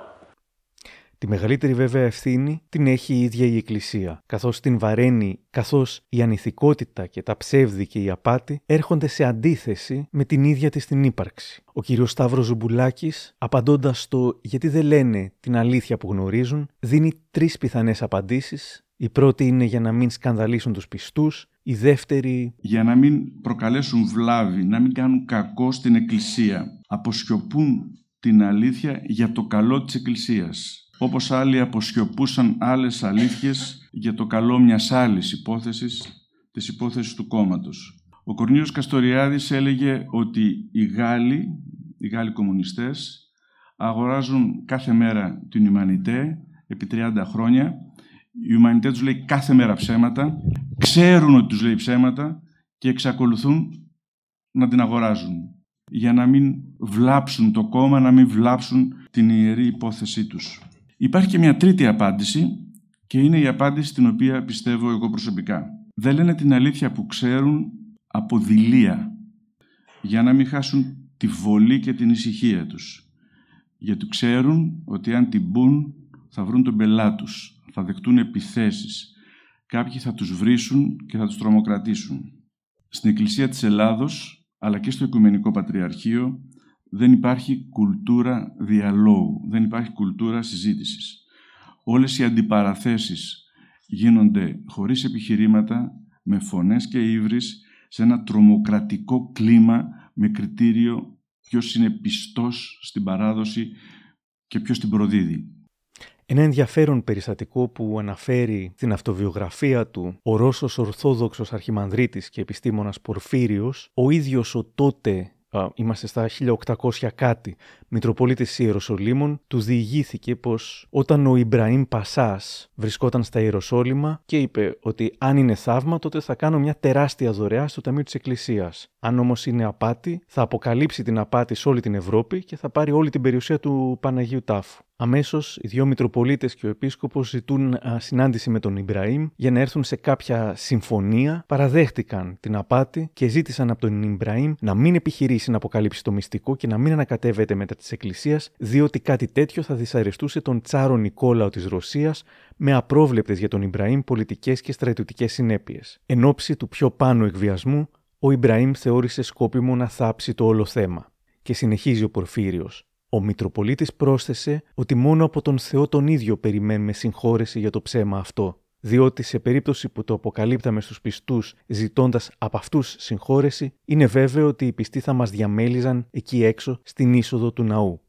Τη μεγαλύτερη βέβαια ευθύνη την έχει η ίδια η Εκκλησία, καθώς την βαραίνει, καθώς η ανηθικότητα και τα ψεύδη και η απάτη έρχονται σε αντίθεση με την ίδια της την ύπαρξη. Ο κύριος Σταύρος Ζουμπουλάκης, απαντώντας στο γιατί δεν λένε την αλήθεια που γνωρίζουν, δίνει τρεις πιθανές απαντήσεις. Η πρώτη είναι για να μην σκανδαλίσουν τους πιστούς, η δεύτερη για να μην προκαλέσουν βλάβη, να μην κάνουν κακό στην Εκκλησία. Αποσιωπούν την αλήθεια για το καλό της Εκκλησίας, όπως άλλοι αποσιωπούσαν άλλες αλήθειες για το καλό μιας άλλης υπόθεσης, της υπόθεσης του κόμματος. Ο Κορνίος Καστοριάδης έλεγε ότι οι Γάλλοι, οι Γάλλοι κομμουνιστές, αγοράζουν κάθε μέρα την Ιμανιτέ επί 30 χρόνια. Η Ιμανιτέ τους λέει κάθε μέρα ψέματα, ξέρουν ότι τους λέει ψέματα και εξακολουθούν να την αγοράζουν για να μην βλάψουν το κόμμα, να μην βλάψουν την ιερή υπόθεσή τους. Υπάρχει και μια τρίτη απάντηση και είναι η απάντηση την οποία πιστεύω εγώ προσωπικά. Δεν λένε την αλήθεια που ξέρουν από δειλία για να μην χάσουν τη βολή και την ησυχία τους. Γιατί ξέρουν ότι αν την μπουν θα βρουν τον πελά τους, θα δεχτούν επιθέσεις. Κάποιοι θα τους βρίσουν και θα τους τρομοκρατήσουν. Στην Εκκλησία της Ελλάδος, αλλά και στο Οικουμενικό Πατριαρχείο, δεν υπάρχει κουλτούρα διαλόγου, δεν υπάρχει κουλτούρα συζήτησης. Όλες οι αντιπαραθέσεις γίνονται χωρίς επιχειρήματα, με φωνές και ύβρις, σε ένα τρομοκρατικό κλίμα με κριτήριο ποιος είναι πιστός στην παράδοση και ποιος την προδίδει. Ένα ενδιαφέρον περιστατικό που αναφέρει στην αυτοβιογραφία του ο Ρώσος Ορθόδοξος Αρχιμανδρίτης και επιστήμονας Πορφύριος, ο ίδιος ο τότε είμαστε στα 1800 κάτι, Μητροπολίτης Ιεροσολύμων, τους διηγήθηκε πως όταν ο Ιμπραήμ Πασάς βρισκόταν στα Ιεροσόλυμα και είπε ότι αν είναι θαύμα τότε θα κάνω μια τεράστια δωρεά στο Ταμείο της Εκκλησίας. Αν όμως είναι απάτη θα αποκαλύψει την απάτη σε όλη την Ευρώπη και θα πάρει όλη την περιουσία του Παναγίου Τάφου. Αμέσως, οι δύο Μητροπολίτες και ο Επίσκοπος ζητούν συνάντηση με τον Ιμπραήμ για να έρθουν σε κάποια συμφωνία. Παραδέχτηκαν την απάτη και ζήτησαν από τον Ιμπραήμ να μην επιχειρήσει να αποκαλύψει το μυστικό και να μην ανακατεύεται μετά της Εκκλησίας, διότι κάτι τέτοιο θα δυσαρεστούσε τον Τσάρο Νικόλαο της Ρωσίας με απρόβλεπτες για τον Ιμπραήμ πολιτικές και στρατιωτικές συνέπειες. Εν ώψη του πιο πάνω εκβιασμού, ο Ιμπραήμ θεώρησε σκόπιμο να θάψει το όλο θέμα. Και συνεχίζει ο Πορφύριος. Ο Μητροπολίτης πρόσθεσε ότι μόνο από τον Θεό τον ίδιο περιμένουμε συγχώρεση για το ψέμα αυτό, διότι σε περίπτωση που το αποκαλύπταμε στους πιστούς ζητώντας από αυτούς συγχώρεση, είναι βέβαιο ότι οι πιστοί θα μας διαμέλιζαν εκεί έξω στην είσοδο του ναού.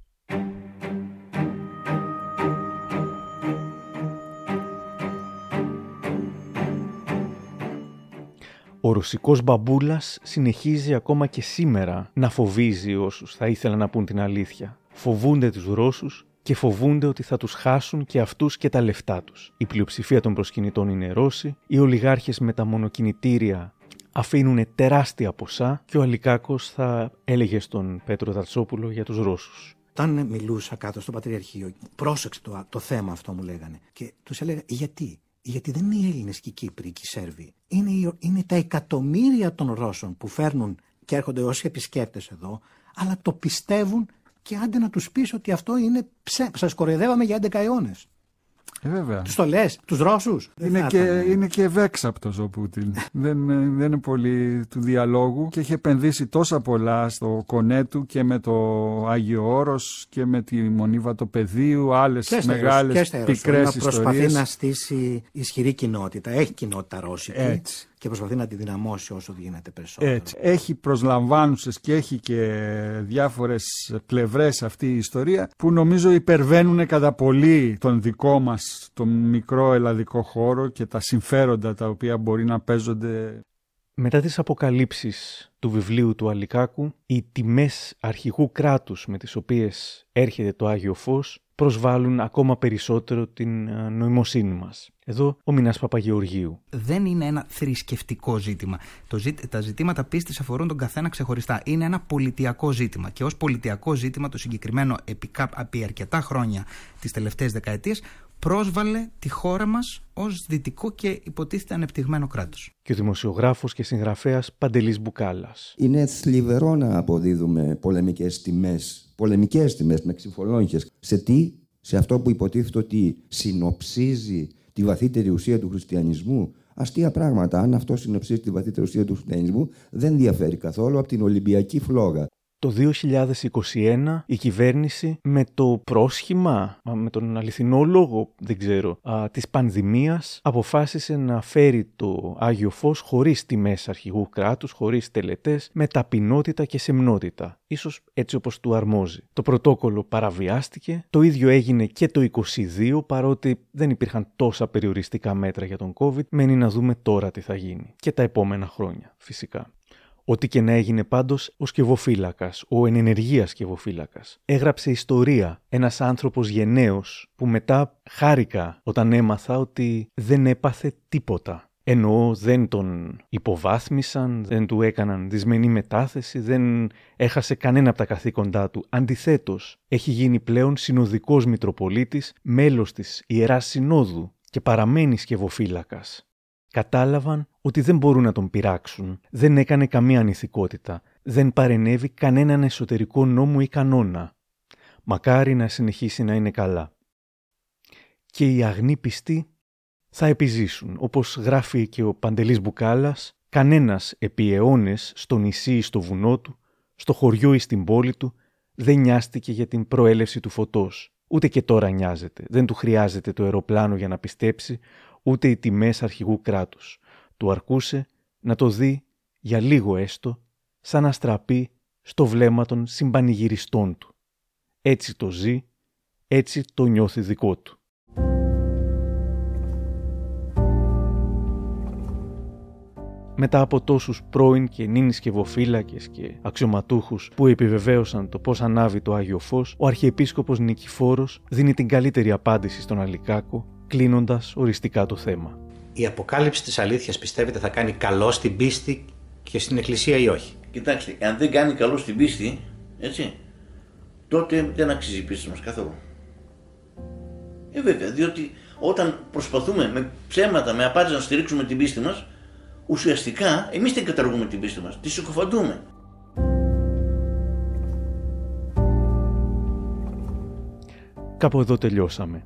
Ο ρωσικός μπαμπούλας συνεχίζει ακόμα και σήμερα να φοβίζει όσους θα ήθελαν να πούν την αλήθεια φοβούνται τους Ρώσους και φοβούνται ότι θα τους χάσουν και αυτούς και τα λεφτά τους. Η πλειοψηφία των προσκυνητών είναι Ρώσοι, οι ολιγάρχες με τα μονοκινητήρια αφήνουν τεράστια ποσά και ο Αλικάκος θα έλεγε στον Πέτρο Δαρτσόπουλο για τους Ρώσους. Όταν μιλούσα κάτω στο Πατριαρχείο, πρόσεξε το, το θέμα αυτό μου λέγανε. Και τους έλεγα γιατί; Γιατί δεν είναι οι Έλληνες και οι Κύπροι και οι Σέρβοι. Είναι, είναι τα εκατομμύρια των Ρώσων που φέρνουν και έρχονται όσοι επισκέπτες εδώ, αλλά το πιστεύουν και άντε να τους πεις ότι αυτό είναι ψε... Σας κοροϊδεύαμε για 11 αιώνες. Ε, βέβαια. Τους το λες, τους Ρώσους. Είναι, και, είναι και ευέξαπτος ο Πούτιν. δεν, δεν είναι πολύ του διαλόγου και έχει επενδύσει τόσα πολλά στο κονέ του και με το Άγιο Όρος και με τη Μονίβα του Πεδίου, άλλε μεγάλες πικρές ιστορίε. Προσπαθεί να στήσει ισχυρή κοινότητα. Έχει κοινότητα ρώσικη. Έτσι και προσπαθεί να τη δυναμώσει όσο γίνεται περισσότερο. Έτσι. Έχει προσλαμβάνουσες και έχει και διάφορες πλευρές αυτή η ιστορία που νομίζω υπερβαίνουν κατά πολύ τον δικό μας τον μικρό ελλαδικό χώρο και τα συμφέροντα τα οποία μπορεί να παίζονται. Μετά τις αποκαλύψεις του βιβλίου του Αλικάκου, οι τιμές αρχηγού κράτους με τις οποίες έρχεται το Άγιο Φως προσβάλλουν ακόμα περισσότερο την ε, νοημοσύνη μας. Εδώ ο Μινάς Παπαγεωργίου. Δεν είναι ένα θρησκευτικό ζήτημα. Το Τα ζητήματα πίστης αφορούν τον καθένα ξεχωριστά. Είναι ένα πολιτιακό ζήτημα. Και ως πολιτιακό ζήτημα το συγκεκριμένο επί, επί αρκετά χρόνια τις τελευταίες δεκαετίες πρόσβαλε τη χώρα μας ως δυτικό και υποτίθεται ανεπτυγμένο κράτος. Και ο δημοσιογράφος και συγγραφέας Παντελής Μπουκάλας. Είναι θλιβερό να αποδίδουμε πολεμικές τιμές, πολεμικές τιμές με ξυφολόγχες. Σε τι, σε αυτό που υποτίθεται ότι συνοψίζει τη βαθύτερη ουσία του χριστιανισμού. Αστεία πράγματα. Αν αυτό συνοψίζει τη βαθύτερη ουσία του χριστιανισμού, δεν διαφέρει καθόλου από την Ολυμπιακή φλόγα. Το 2021 η κυβέρνηση με το πρόσχημα, με τον αληθινό λόγο, δεν ξέρω, α, της πανδημίας αποφάσισε να φέρει το Άγιο Φως χωρίς τιμές αρχηγού κράτους, χωρίς τελετές, με ταπεινότητα και σεμνότητα. Ίσως έτσι όπως του αρμόζει. Το πρωτόκολλο παραβιάστηκε, το ίδιο έγινε και το 22 παρότι δεν υπήρχαν τόσα περιοριστικά μέτρα για τον COVID, μένει να δούμε τώρα τι θα γίνει. Και τα επόμενα χρόνια φυσικά. Ό,τι και να έγινε πάντως ο σκευοφύλακας, ο ενενεργίας σκευοφύλακας. Έγραψε ιστορία ένας άνθρωπος γενναίος που μετά χάρηκα όταν έμαθα ότι δεν έπαθε τίποτα. Εννοώ δεν τον υποβάθμισαν, δεν του έκαναν δυσμενή μετάθεση, δεν έχασε κανένα από τα καθήκοντά του. Αντιθέτως, έχει γίνει πλέον συνοδικός Μητροπολίτης, μέλος της Ιεράς Συνόδου και παραμένει σκευοφύλακας κατάλαβαν ότι δεν μπορούν να τον πειράξουν. Δεν έκανε καμία ανηθικότητα. Δεν παρενέβη κανέναν εσωτερικό νόμο ή κανόνα. Μακάρι να συνεχίσει να είναι καλά. Και οι αγνοί πιστοί θα επιζήσουν. Όπως γράφει και ο Παντελής Μπουκάλας, κανένας επί αιώνες στο νησί ή στο βουνό του, στο χωριό ή στην πόλη του, δεν νοιάστηκε για την προέλευση του φωτός. Ούτε και τώρα νοιάζεται. Δεν του χρειάζεται το αεροπλάνο για να πιστέψει ούτε οι τιμές αρχηγού κράτους. Του αρκούσε να το δει για λίγο έστω, σαν να στραπεί στο βλέμμα των συμπανηγυριστών του. Έτσι το ζει, έτσι το νιώθει δικό του. Μετά από τόσους πρώην και νυν σκευοφύλακες και αξιωματούχους που επιβεβαίωσαν το πώς ανάβει το Άγιο Φως, ο Αρχιεπίσκοπος Νικηφόρος δίνει την καλύτερη απάντηση στον Αλικάκο κλείνοντας οριστικά το θέμα. Η αποκάλυψη της αλήθειας πιστεύετε θα κάνει καλό στην πίστη και στην Εκκλησία ή όχι; Κοιτάξτε, αν δεν κάνει καλό στην πίστη, έτσι, τότε δεν αξίζει η πίστη μας καθόλου. Ε, βέβαια, διότι όταν προσπαθούμε με ψέματα, με απάντηση να στηρίξουμε την πίστη μας, ουσιαστικά εμείς δεν καταργούμε την πίστη μας, τη συκοφαντούμε. Κάπου εδώ τελειώσαμε.